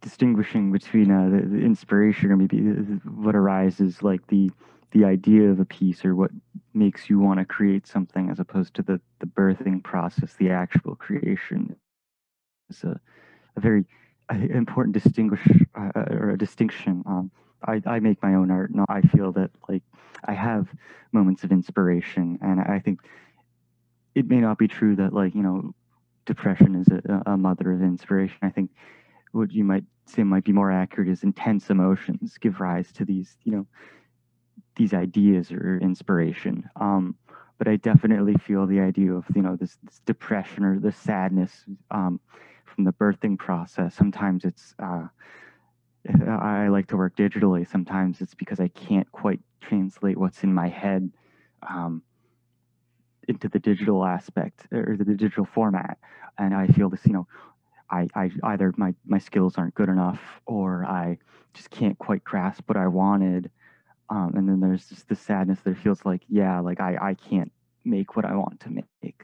distinguishing between uh, the, the, inspiration or maybe what arises like the the idea of a piece or what makes you want to create something as opposed to the the birthing process the actual creation. Is a, a very uh, important distinguish uh, or a distinction um, I, I make my own art and I feel that like I have moments of inspiration. And I think it may not be true that like you know depression is a, a mother of inspiration. I think what you might say might be more accurate is intense emotions give rise to these, you know, these ideas or inspiration. Um, but I definitely feel the idea of, you know, this, this depression or the sadness um, from the birthing process. Sometimes it's, uh, I like to work digitally. Sometimes it's because I can't quite translate what's in my head um, into the digital aspect or the digital format. And I feel this, you know, I, I either my, my skills aren't good enough or I just can't quite grasp what I wanted. Um, and then there's just the sadness that feels like, yeah, like I, I can't make what I want to make.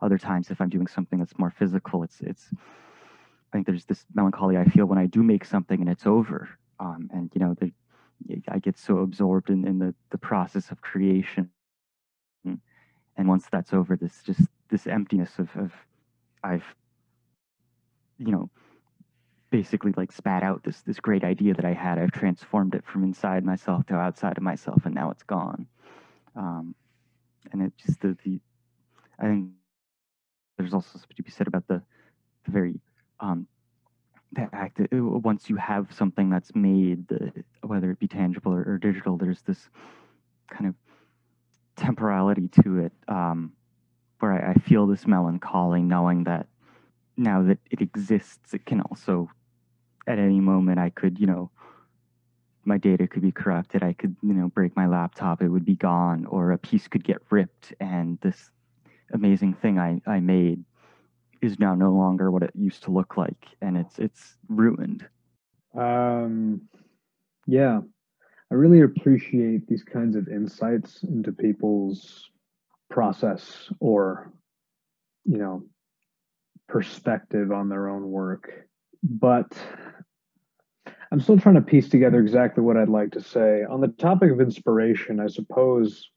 Other times, if I'm doing something that's more physical, it's, it's, I think there's this melancholy I feel when I do make something and it's over. Um, and, you know, the, I get so absorbed in, in the, the process of creation. And once that's over, this just this emptiness of, of I've you know, basically like spat out this this great idea that I had. I've transformed it from inside myself to outside of myself, and now it's gone. Um, and it just the, the I think there's also something to be said about the the very um, that act. It, once you have something that's made, the, whether it be tangible or, or, digital, there's this kind of temporality to it um, where I, I feel this melancholy, knowing that now that it exists, it can also, at any moment, I could, you know, my data could be corrupted. I could, you know, break my laptop, it would be gone, or a piece could get ripped, and this amazing thing I, I made is now no longer what it used to look like, and it's it's ruined. Um, yeah, I really appreciate these kinds of insights into people's process or, you know, perspective on their own work. But I'm still trying to piece together exactly what I'd like to say. On the topic of inspiration, I suppose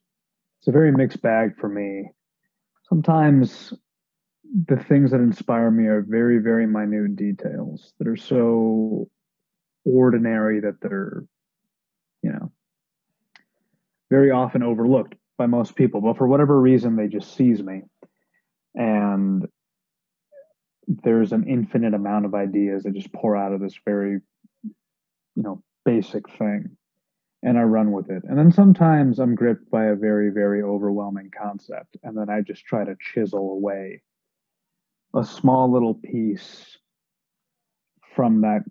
it's a very mixed bag for me. Sometimes the things that inspire me are very, very minute details that are so ordinary that they're, you know, very often overlooked by most people. But for whatever reason, they just seize me. And there's an infinite amount of ideas that just pour out of this very, you know, basic thing. And I run with it. And then sometimes I'm gripped by a very, very overwhelming concept. And then I just try to chisel away a small little piece from that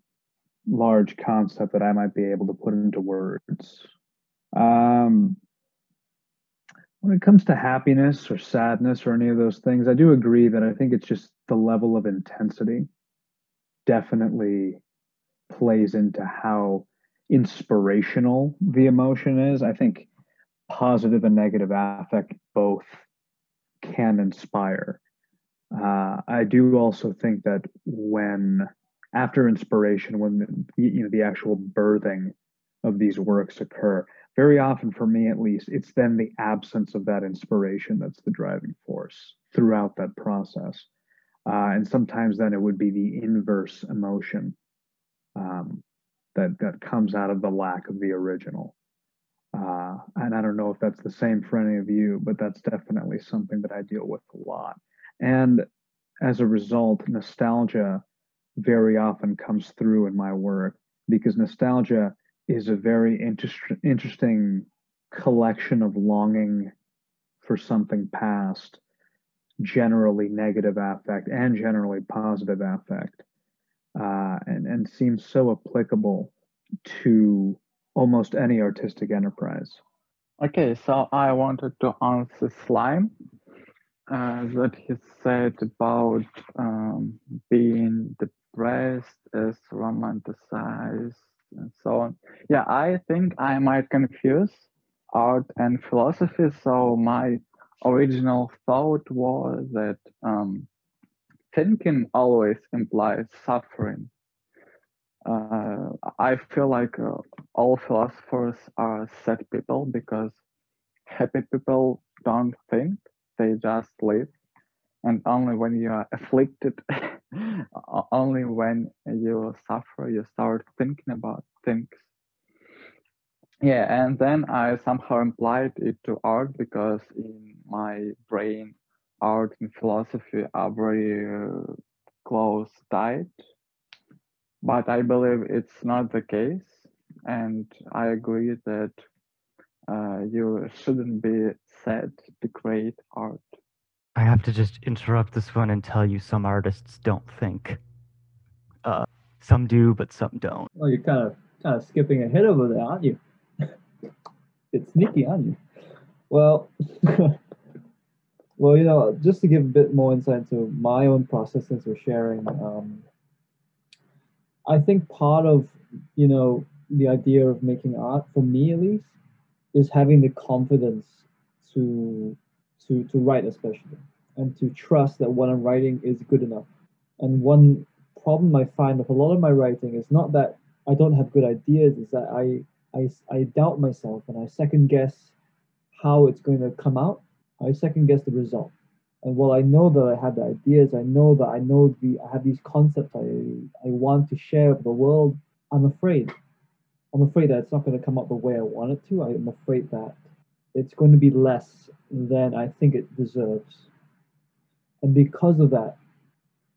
large concept that I might be able to put into words. Um, when it comes to happiness or sadness or any of those things, I do agree that I think it's just the level of intensity definitely plays into how inspirational the emotion is. I think positive and negative affect both can inspire. Uh, I do also think that when after inspiration, when the, you know the actual birthing of these works occur, very often for me at least, it's then the absence of that inspiration that's the driving force throughout that process. Uh, and sometimes then it would be the inverse emotion um, that that comes out of the lack of the original. Uh, and I don't know if that's the same for any of you, but that's definitely something that I deal with a lot. And as a result, nostalgia very often comes through in my work because nostalgia is a very inter- interesting collection of longing for something past, generally negative affect and generally positive affect, uh, and, and seems so applicable to almost any artistic enterprise. Okay, so I wanted to answer Slime uh, that he said about um, being depressed as romanticized and so on. Yeah, I think I might confuse art and philosophy. So my original thought was that um, thinking always implies suffering. Uh, I feel like uh, all philosophers are sad people because happy people don't think, they just live. And only when you are afflicted, only when you suffer, you start thinking about things. Yeah, and then I somehow implied it to art because in my brain, art and philosophy are very uh, close tied. But I believe it's not the case. And I agree that uh, you shouldn't be sad to create art. I have to just interrupt this one and tell you some artists don't think. Uh, some do, but some don't. Well, you're kind of kind of skipping ahead over there, aren't you? It's sneaky, aren't you? Well, well, you know, just to give a bit more insight into my own process since we're sharing, um, I think part of you know the idea of making art, for me at least, is having the confidence to to to write especially and to trust that what I'm writing is good enough. And one problem I find with a lot of my writing is not that I don't have good ideas, is that I I, I doubt myself and I second guess how it's going to come out. I second guess the result. And while I know that I have the ideas, I know that I know the I have these concepts I I want to share with the world, I'm afraid. I'm afraid that it's not going to come out the way I want it to. I'm afraid that it's going to be less than I think it deserves. And because of that,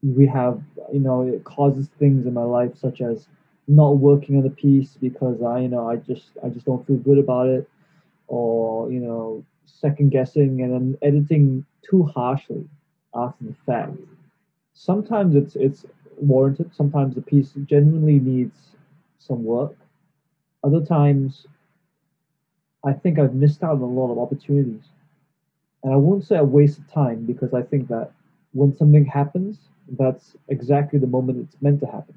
we have, you know, it causes things in my life such as not working on the piece because I, you know, I just, I just don't feel good about it, or you know, second guessing and then editing too harshly after the fact. Sometimes it's it's warranted. Sometimes the piece genuinely needs some work. Other times, I think I've missed out on a lot of opportunities. And I won't say a waste of time because I think that when something happens, that's exactly the moment it's meant to happen.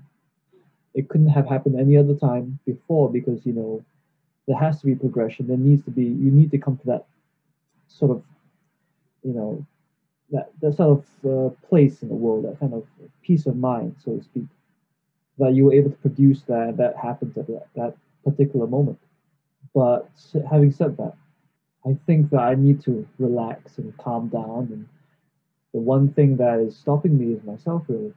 It couldn't have happened any other time before because, you know, there has to be progression. There needs to be you need to come to that sort of you know that that sort of uh, place in the world, that kind of peace of mind, so to speak, that you were able to produce that that happens at that, that particular moment. But having said that, I think that I need to relax and calm down. And the one thing that is stopping me is myself, really.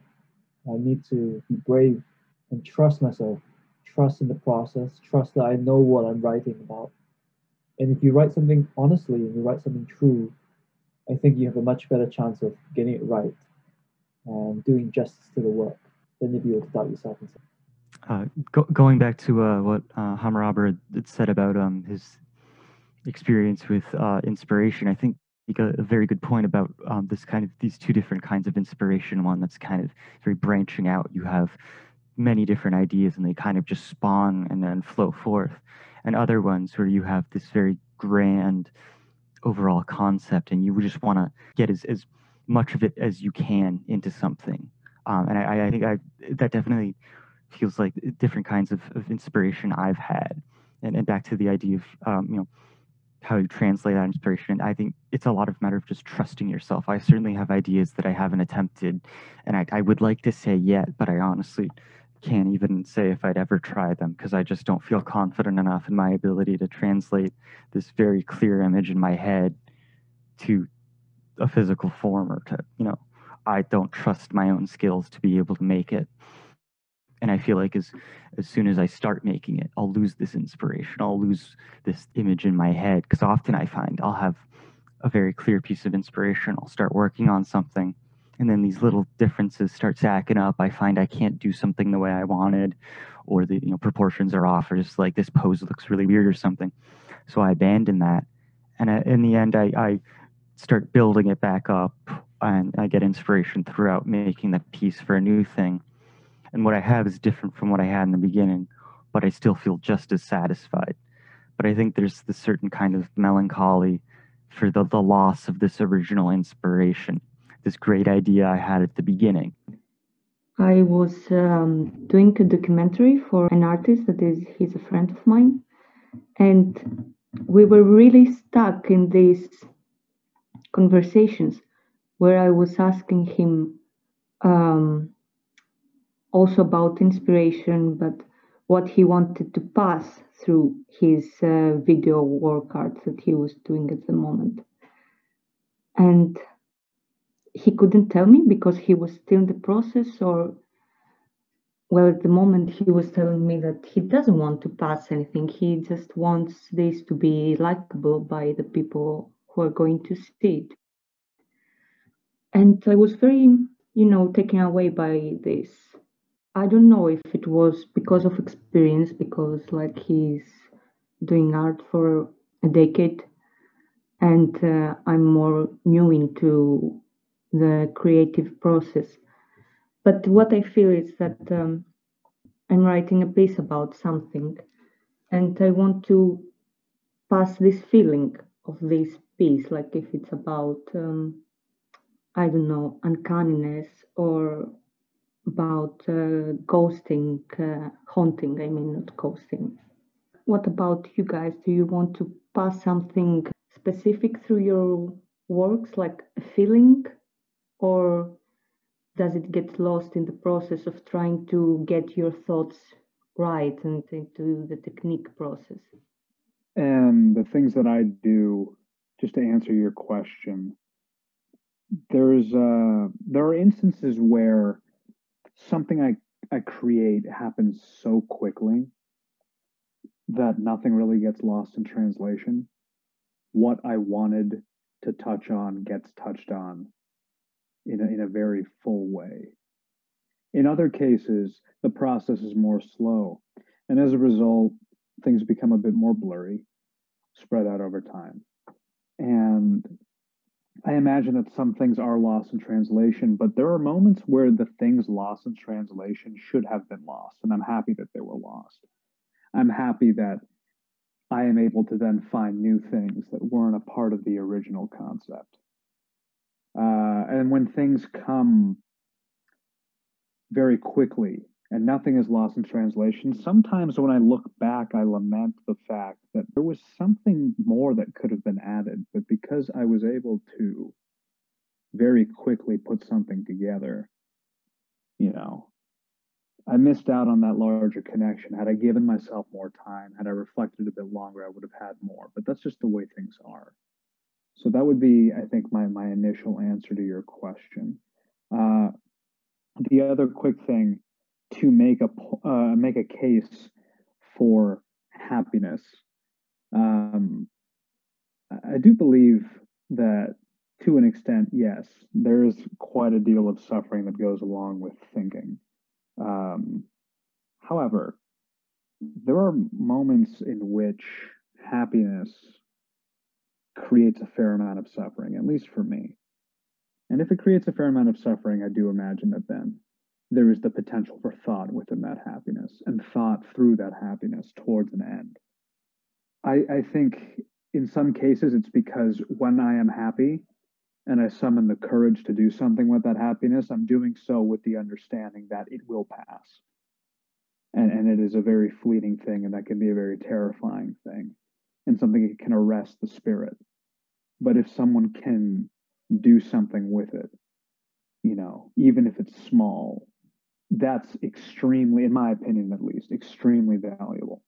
I need to be brave and trust myself, trust in the process, trust that I know what I'm writing about. And if you write something honestly and you write something true, I think you have a much better chance of getting it right and doing justice to the work than if you doubt yourself and say, uh, go, going back to uh, what uh, Hammurabi said about um, his experience with uh, inspiration, I think a very good point about um, this kind of these two different kinds of inspiration. One that's kind of very branching out. You have many different ideas, and they kind of just spawn and then flow forth. And other ones where you have this very grand overall concept, and you just want to get as, as much of it as you can into something. Um, and I, I think I that definitely feels like different kinds of, of inspiration I've had. And, and back to the idea of, um, you know, how you translate that inspiration. I think it's a lot of matter of just trusting yourself. I certainly have ideas that I haven't attempted, and I, I would like to say yet, but I honestly can't even say if I'd ever try them because I just don't feel confident enough in my ability to translate this very clear image in my head to a physical form or to, you know, I don't trust my own skills to be able to make it. And i feel like as as soon as i start making it i'll lose this inspiration. I'll lose this image in my head because often i find i'll have a very clear piece of inspiration. I'll start working on something and then these little differences start stacking up. I find i can't do something the way i wanted or the you know proportions are off or just like this pose looks really weird or something. So i abandon that and in the end i, I start building it back up and i get inspiration throughout making the piece for a new thing. And what I have is different from what I had in the beginning, but I still feel just as satisfied. But I think there's this certain kind of melancholy for the, the loss of this original inspiration, this great idea I had at the beginning. I was um, doing a documentary for an artist that is he's a friend of mine, and we were really stuck in these conversations where I was asking him um, also about inspiration, but what he wanted to pass through his uh, video work art that he was doing at the moment. And he couldn't tell me because he was still in the process, or well, at the moment, he was telling me that he doesn't want to pass anything. He just wants this to be likable by the people who are going to see it. And I was very, you know, taken away by this I don't know if it was because of experience, because like he's doing art for a decade, and uh, I'm more new into the creative process. But what I feel is that um, I'm writing a piece about something, and I want to pass this feeling of this piece, like if it's about um, I don't know uncanniness or about uh, ghosting, uh, haunting, I mean, not ghosting. What about you guys? Do you want to pass something specific through your works, like a feeling, or does it get lost in the process of trying to get your thoughts right and into the technique process? And the things that I do, just to answer your question, there's uh, there are instances where something I, I create happens so quickly that nothing really gets lost in translation. What I wanted to touch on gets touched on in a, in a very full way. In other cases, the process is more slow, and as a result, things become a bit more blurry, spread out over time. And I imagine that some things are lost in translation, but there are moments where the things lost in translation should have been lost, and I'm happy that they were lost. I'm happy that I am able to then find new things that weren't a part of the original concept. Uh, and when things come very quickly and nothing is lost in translation. Sometimes when I look back, I lament the fact that there was something more that could have been added, but because I was able to very quickly put something together, you know, I missed out on that larger connection. Had I given myself more time, had I reflected a bit longer, I would have had more. But that's just the way things are. So that would be, I think, my my initial answer to your question. Uh, the other quick thing to make a uh, make a case for happiness. Um, I do believe that to an extent, yes, there is quite a deal of suffering that goes along with thinking. Um, however, there are moments in which happiness creates a fair amount of suffering, at least for me. And if it creates a fair amount of suffering, I do imagine that then there is the potential for thought within that happiness and thought through that happiness towards an end. I, I think in some cases it's because when I am happy and I summon the courage to do something with that happiness, I'm doing so with the understanding that it will pass. And, and it is a very fleeting thing, and that can be a very terrifying thing and something that can arrest the spirit. But if someone can do something with it, you know, even if it's small, that's extremely, in my opinion at least, extremely valuable.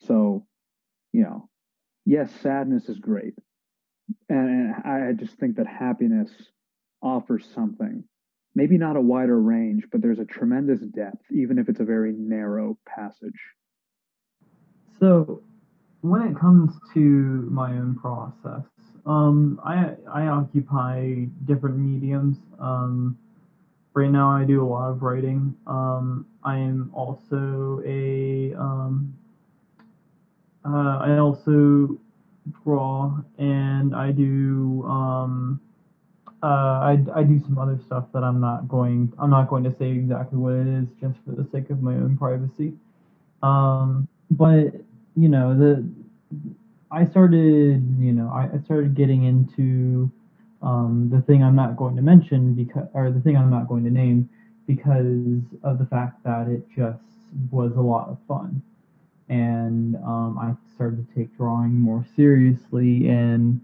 So, you know, yes, sadness is great. And, I just think that happiness offers something. Maybe not a wider range, but there's a tremendous depth, even if it's a very narrow passage. So, when it comes to my own process, um, I I occupy different mediums. Um, right now I do a lot of writing. Um, I am also a um, uh, I also draw and I do um, uh, I, I do some other stuff that I'm not going I'm not going to say exactly what it is just for the sake of my own privacy. Um, but you know the I started you know I, I started getting into um, the thing I'm not going to mention because, or the thing I'm not going to name because of the fact that it just was a lot of fun. And um, I started to take drawing more seriously and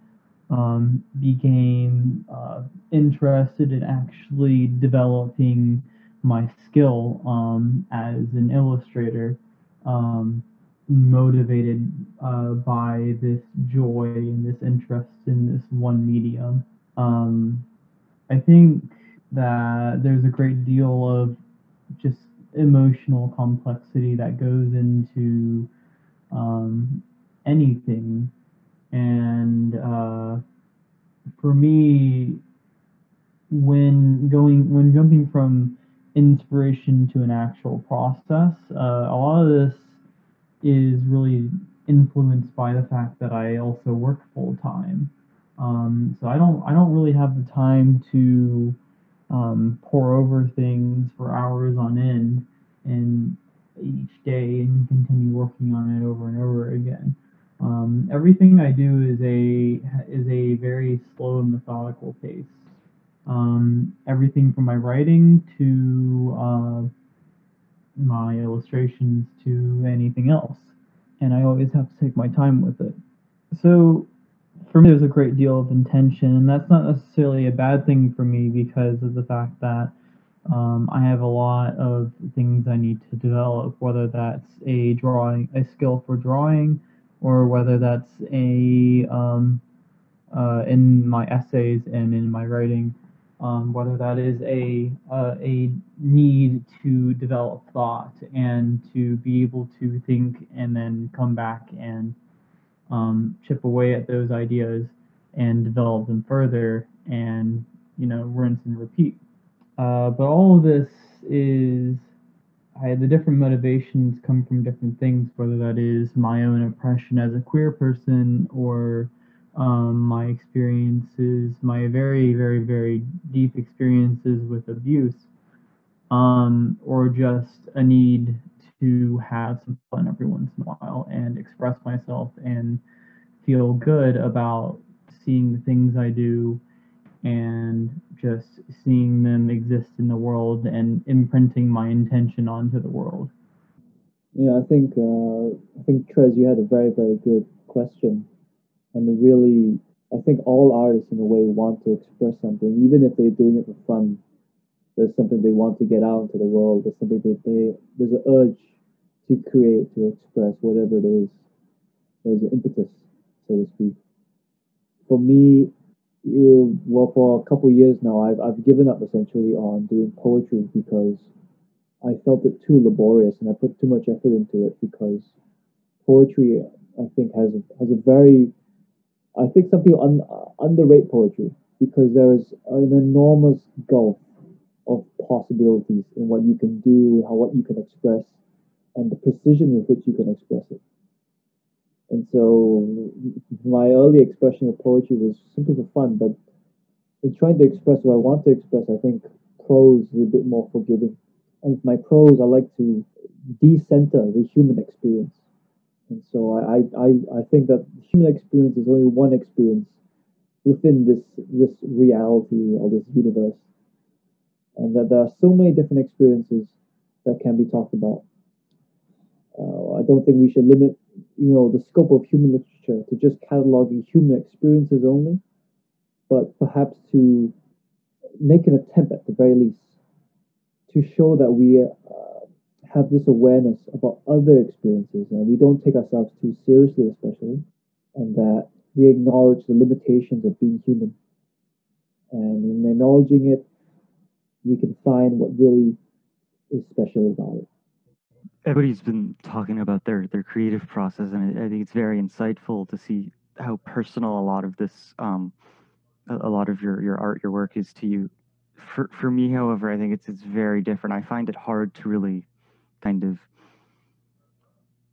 um, became uh, interested in actually developing my skill um, as an illustrator, um, motivated uh, by this joy and this interest in this one medium. Um, I think that there's a great deal of just emotional complexity that goes into um, anything. And uh, for me, when going, when jumping from inspiration to an actual process, uh, a lot of this is really influenced by the fact that I also work full time. Um, so I don't I don't really have the time to um, pour over things for hours on end and each day and continue working on it over and over again. Um, everything I do is a is a very slow and methodical pace. Um, everything from my writing to uh, my illustrations to anything else, and I always have to take my time with it. So for me, there's a great deal of intention, and that's not necessarily a bad thing for me because of the fact that um, I have a lot of things I need to develop, whether that's a drawing, a skill for drawing, or whether that's a um, uh, in my essays and in my writing, um, whether that is a uh, a need to develop thought and to be able to think and then come back and um, chip away at those ideas and develop them further and you know rinse and repeat. Uh, but all of this is I, the different motivations come from different things whether that is my own oppression as a queer person or um, my experiences my very very very deep experiences with abuse um, or just a need to have some fun every once in a while and express myself and feel good about seeing the things I do and just seeing them exist in the world and imprinting my intention onto the world. Yeah, I think uh, I think Trez, you had a very very good question, and really, I think all artists in a way want to express something, even if they're doing it for fun. There's something they want to get out into the world. There's something they, they there's an urge to create, to express whatever it is. There's an impetus, so to speak. For me, you, well, for a couple years now, I've I've given up essentially on doing poetry because I felt it too laborious and I put too much effort into it because poetry, I think, has a, has a very, I think some people un, underrate poetry because there is an enormous gulf of possibilities in what you can do, how what you can express, and the precision with which you can express it. And so my early expression of poetry was simply for fun, but in trying to express what I want to express, I think prose is a bit more forgiving and with my prose, I like to decenter the human experience. And so I, I, I think that human experience is only one experience within this this reality or this universe. And that there are so many different experiences that can be talked about. Uh, I don't think we should limit, you know, the scope of human literature to just cataloging human experiences only, but perhaps to make an attempt at the very least to show that we have this awareness about other experiences and we don't take ourselves too seriously, especially, and that we acknowledge the limitations of being human. And in acknowledging it, we can find what really is special about it. Everybody's been talking about their their creative process, and I think it's very insightful to see how personal a lot of this, um, a, lot of your your art, your work is to you for for me, however, I think it's it's very different. I find it hard to really kind of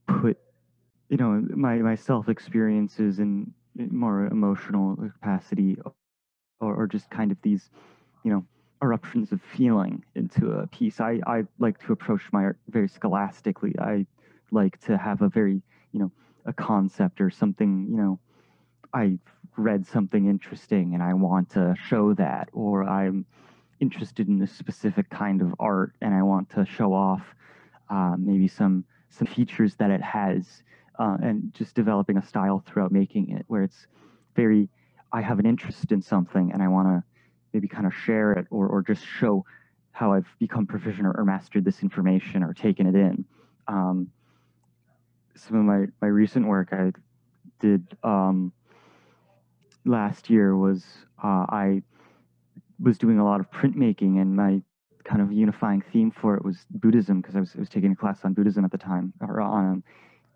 put, you know, my my self experiences in more emotional capacity, or, or just kind of these, you know, eruptions of feeling into a piece. I I like to approach my art very scholastically. I like to have a very, you know, a concept or something, you know, I read something interesting and I want to show that, or I'm interested in a specific kind of art and I want to show off uh, maybe some some features that it has uh, and just developing a style throughout making it where it's very I have an interest in something and I want to maybe kind of share it or, or just show how I've become proficient or, or mastered this information or taken it in. Um, some of my, my recent work I did um, last year was uh, I was doing a lot of printmaking, and my kind of unifying theme for it was Buddhism because I was, I was taking a class on Buddhism at the time, or on um,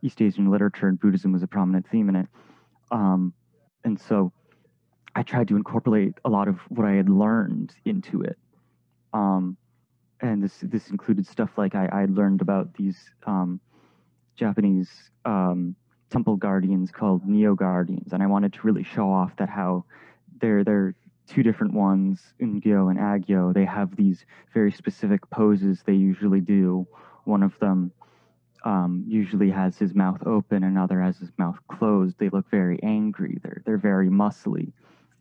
East Asian literature, and Buddhism was a prominent theme in it. Um, and so I tried to incorporate a lot of what I had learned into it. Um, and this this included stuff like I, I learned about these um, Japanese um, temple guardians called Nio guardians, and I wanted to really show off that how they're they're two different ones, Ungyo and Agyo, they have these very specific poses they usually do. One of them um, usually has his mouth open, another has his mouth closed. They look very angry. They're they're very muscly.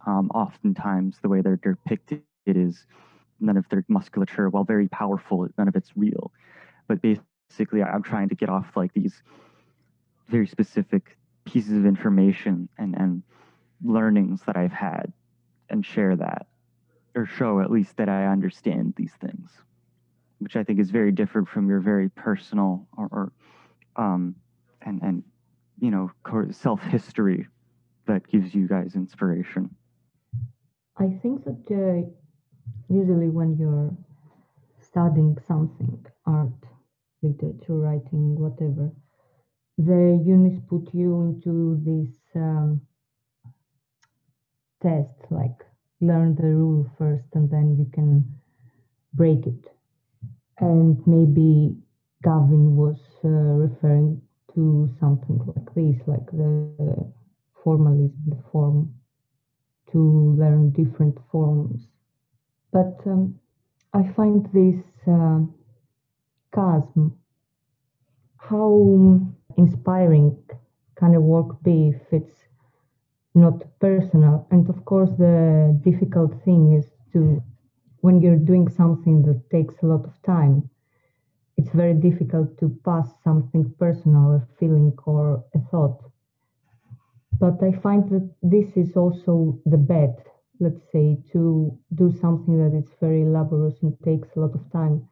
Um, oftentimes, the way they're depicted is none of their musculature, while very powerful, none of it's real. But basically, I'm trying to get off like these very specific pieces of information and and learnings that I've had and share that or show at least that I understand these things, which I think is very different from your very personal or, or um, and and you know self history that gives you guys inspiration. I think that uh, usually when you're studying something, art, literature, writing, whatever, the unis put you into this. Um, test, like learn the rule first and then you can break it. And maybe Gavin was uh, referring to something like this, like the formalism, the form, to learn different forms. But um, I find this uh, chasm, how inspiring can a work be if it's not personal. And of course, the difficult thing is to, when you're doing something that takes a lot of time, it's very difficult to pass something personal, a feeling or a thought. But I find that this is also the bet, let's say, to do something that is very laborious and takes a lot of time,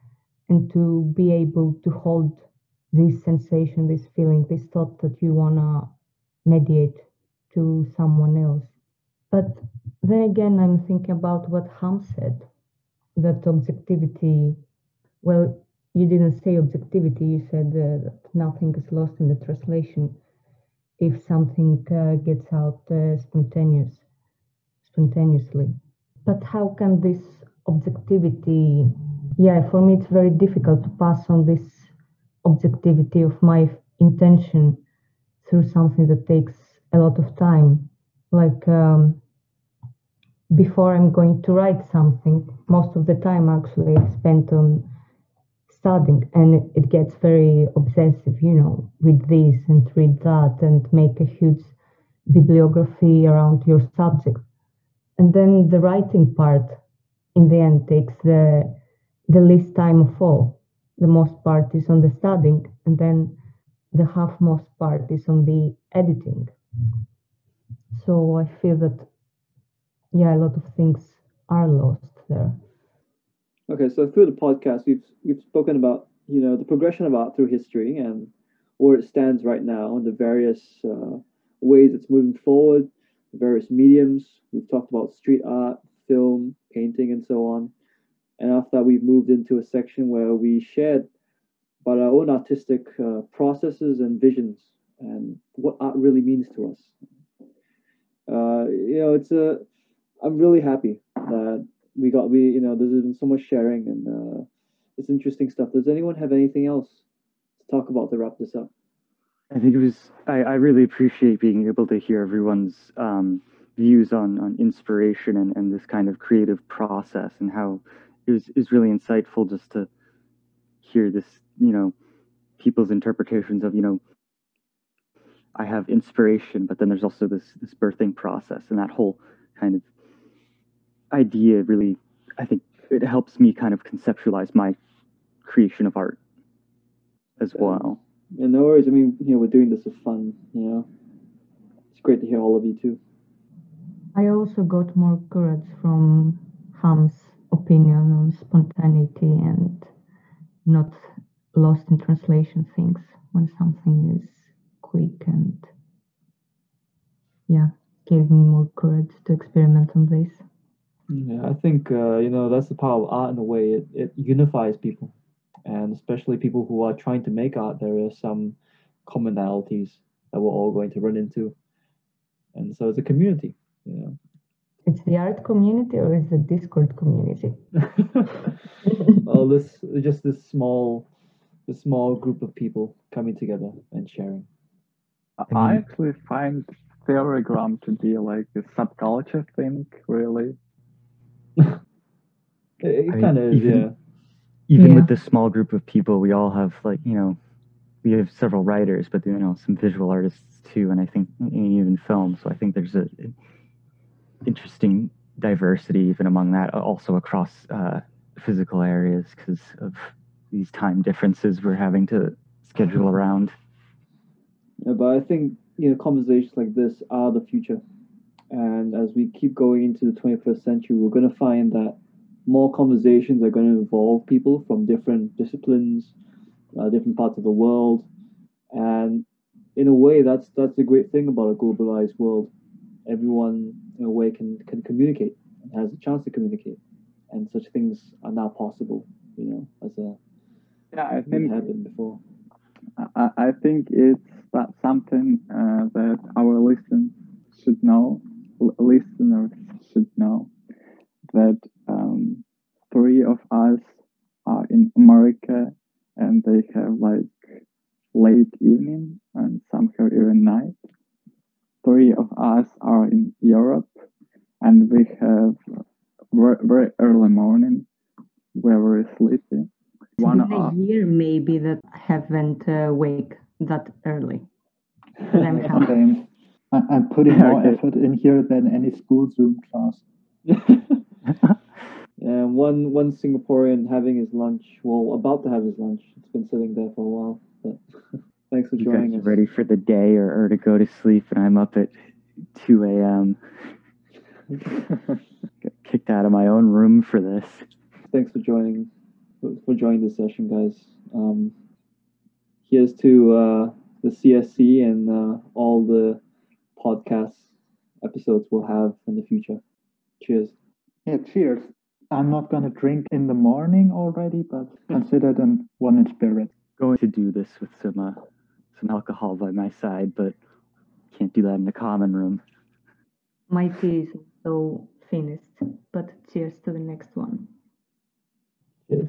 and to be able to hold this sensation, this feeling, this thought that you want to mediate to someone else. But then again, I'm thinking about what Ham said that objectivity, well, you didn't say objectivity, you said uh, that nothing is lost in the translation if something uh, gets out uh, spontaneous, spontaneously. But how can this objectivity, yeah, for me it's very difficult to pass on this objectivity of my intention through something that takes a lot of time. Like um, before I'm going to write something, most of the time actually I spent on studying and it gets very obsessive, you know, read this and read that and make a huge bibliography around your subject. And then the writing part in the end takes the the least time of all. The most part is on the studying and then the half most part is on the editing. So I feel that, yeah, a lot of things are lost there. Okay, so through the podcast, we've we've spoken about you know the progression of art through history and where it stands right now and the various uh, ways it's moving forward, various mediums. We've talked about street art, film, painting, and so on. And after that, we've moved into a section where we shared about our own artistic uh, processes and visions and what art really means to us. Uh, you know, it's a. I'm really happy that we got we you know there's been so much sharing and uh, it's interesting stuff. Does anyone have anything else to talk about to wrap this up? I think it was. I, I really appreciate being able to hear everyone's um, views on on inspiration and, and this kind of creative process and how it was is really insightful just to hear this you know people's interpretations of you know I have inspiration, but then there's also this this birthing process and that whole kind of idea really I think it helps me kind of conceptualize my creation of art as well. Yeah, no worries. I mean, you know, we're doing this for fun, you know. It's great to hear all of you too. I also got more courage from Ham's opinion on spontaneity and not lost in translation things when something is quick and yeah, gave me more courage to experiment on this. Yeah, I think uh, you know that's the power of art in a way. It it unifies people, and especially people who are trying to make art. There are some commonalities that we're all going to run into, and so it's a community. You know, It's the art community or is the Discord community? well, this just this small, this small group of people coming together and sharing. I I actually find Theorygram to be like a subculture thing, really. It, it I mean, kind of is, even- yeah. Even Yeah. with this small group of people, we all have like you know, we have several writers, but you know some visual artists too, and I think and even film. So I think there's a, a interesting diversity even among that, also across uh, physical areas because of these time differences we're having to schedule around. But I think you know conversations like this are the future, and as we keep going into the 21st century, we're going to find that more conversations are going to involve people from different disciplines, uh, different parts of the world, and in a way, that's that's the great thing about a globalized world. Everyone, in a way, can can communicate and has a chance to communicate, and such things are now possible. You know, as a Yeah, I think happen before. I, I think it's that something uh, that our listeners should know, listeners should know, that um, three of us are in America and they have like late evening and some have even night. Three of us are in Europe and we have very, very early morning. We're very sleepy. It's One been a of year maybe that I haven't uh, wake that early. I'm happy. Same. I, I'm putting more Okay. effort in here than any school Zoom class. and one one Singaporean having his lunch, well, about to have his lunch. It's been sitting there for a while. But thanks for You joining guys are us. ready for the day or, or to go to sleep, and I'm up at 2 a.m. Got kicked out of my own room for this. Thanks for joining for, for joining this session, guys. Um, here's to uh, the CSC and uh, all the podcast episodes we'll have in the future. Cheers. Yeah, cheers. I'm not gonna drink in the morning already, but consider them one in spirit. Going to do this with some uh, some alcohol by my side, but can't do that in the common room. My tea is so finished, but cheers to the next one. Cheers.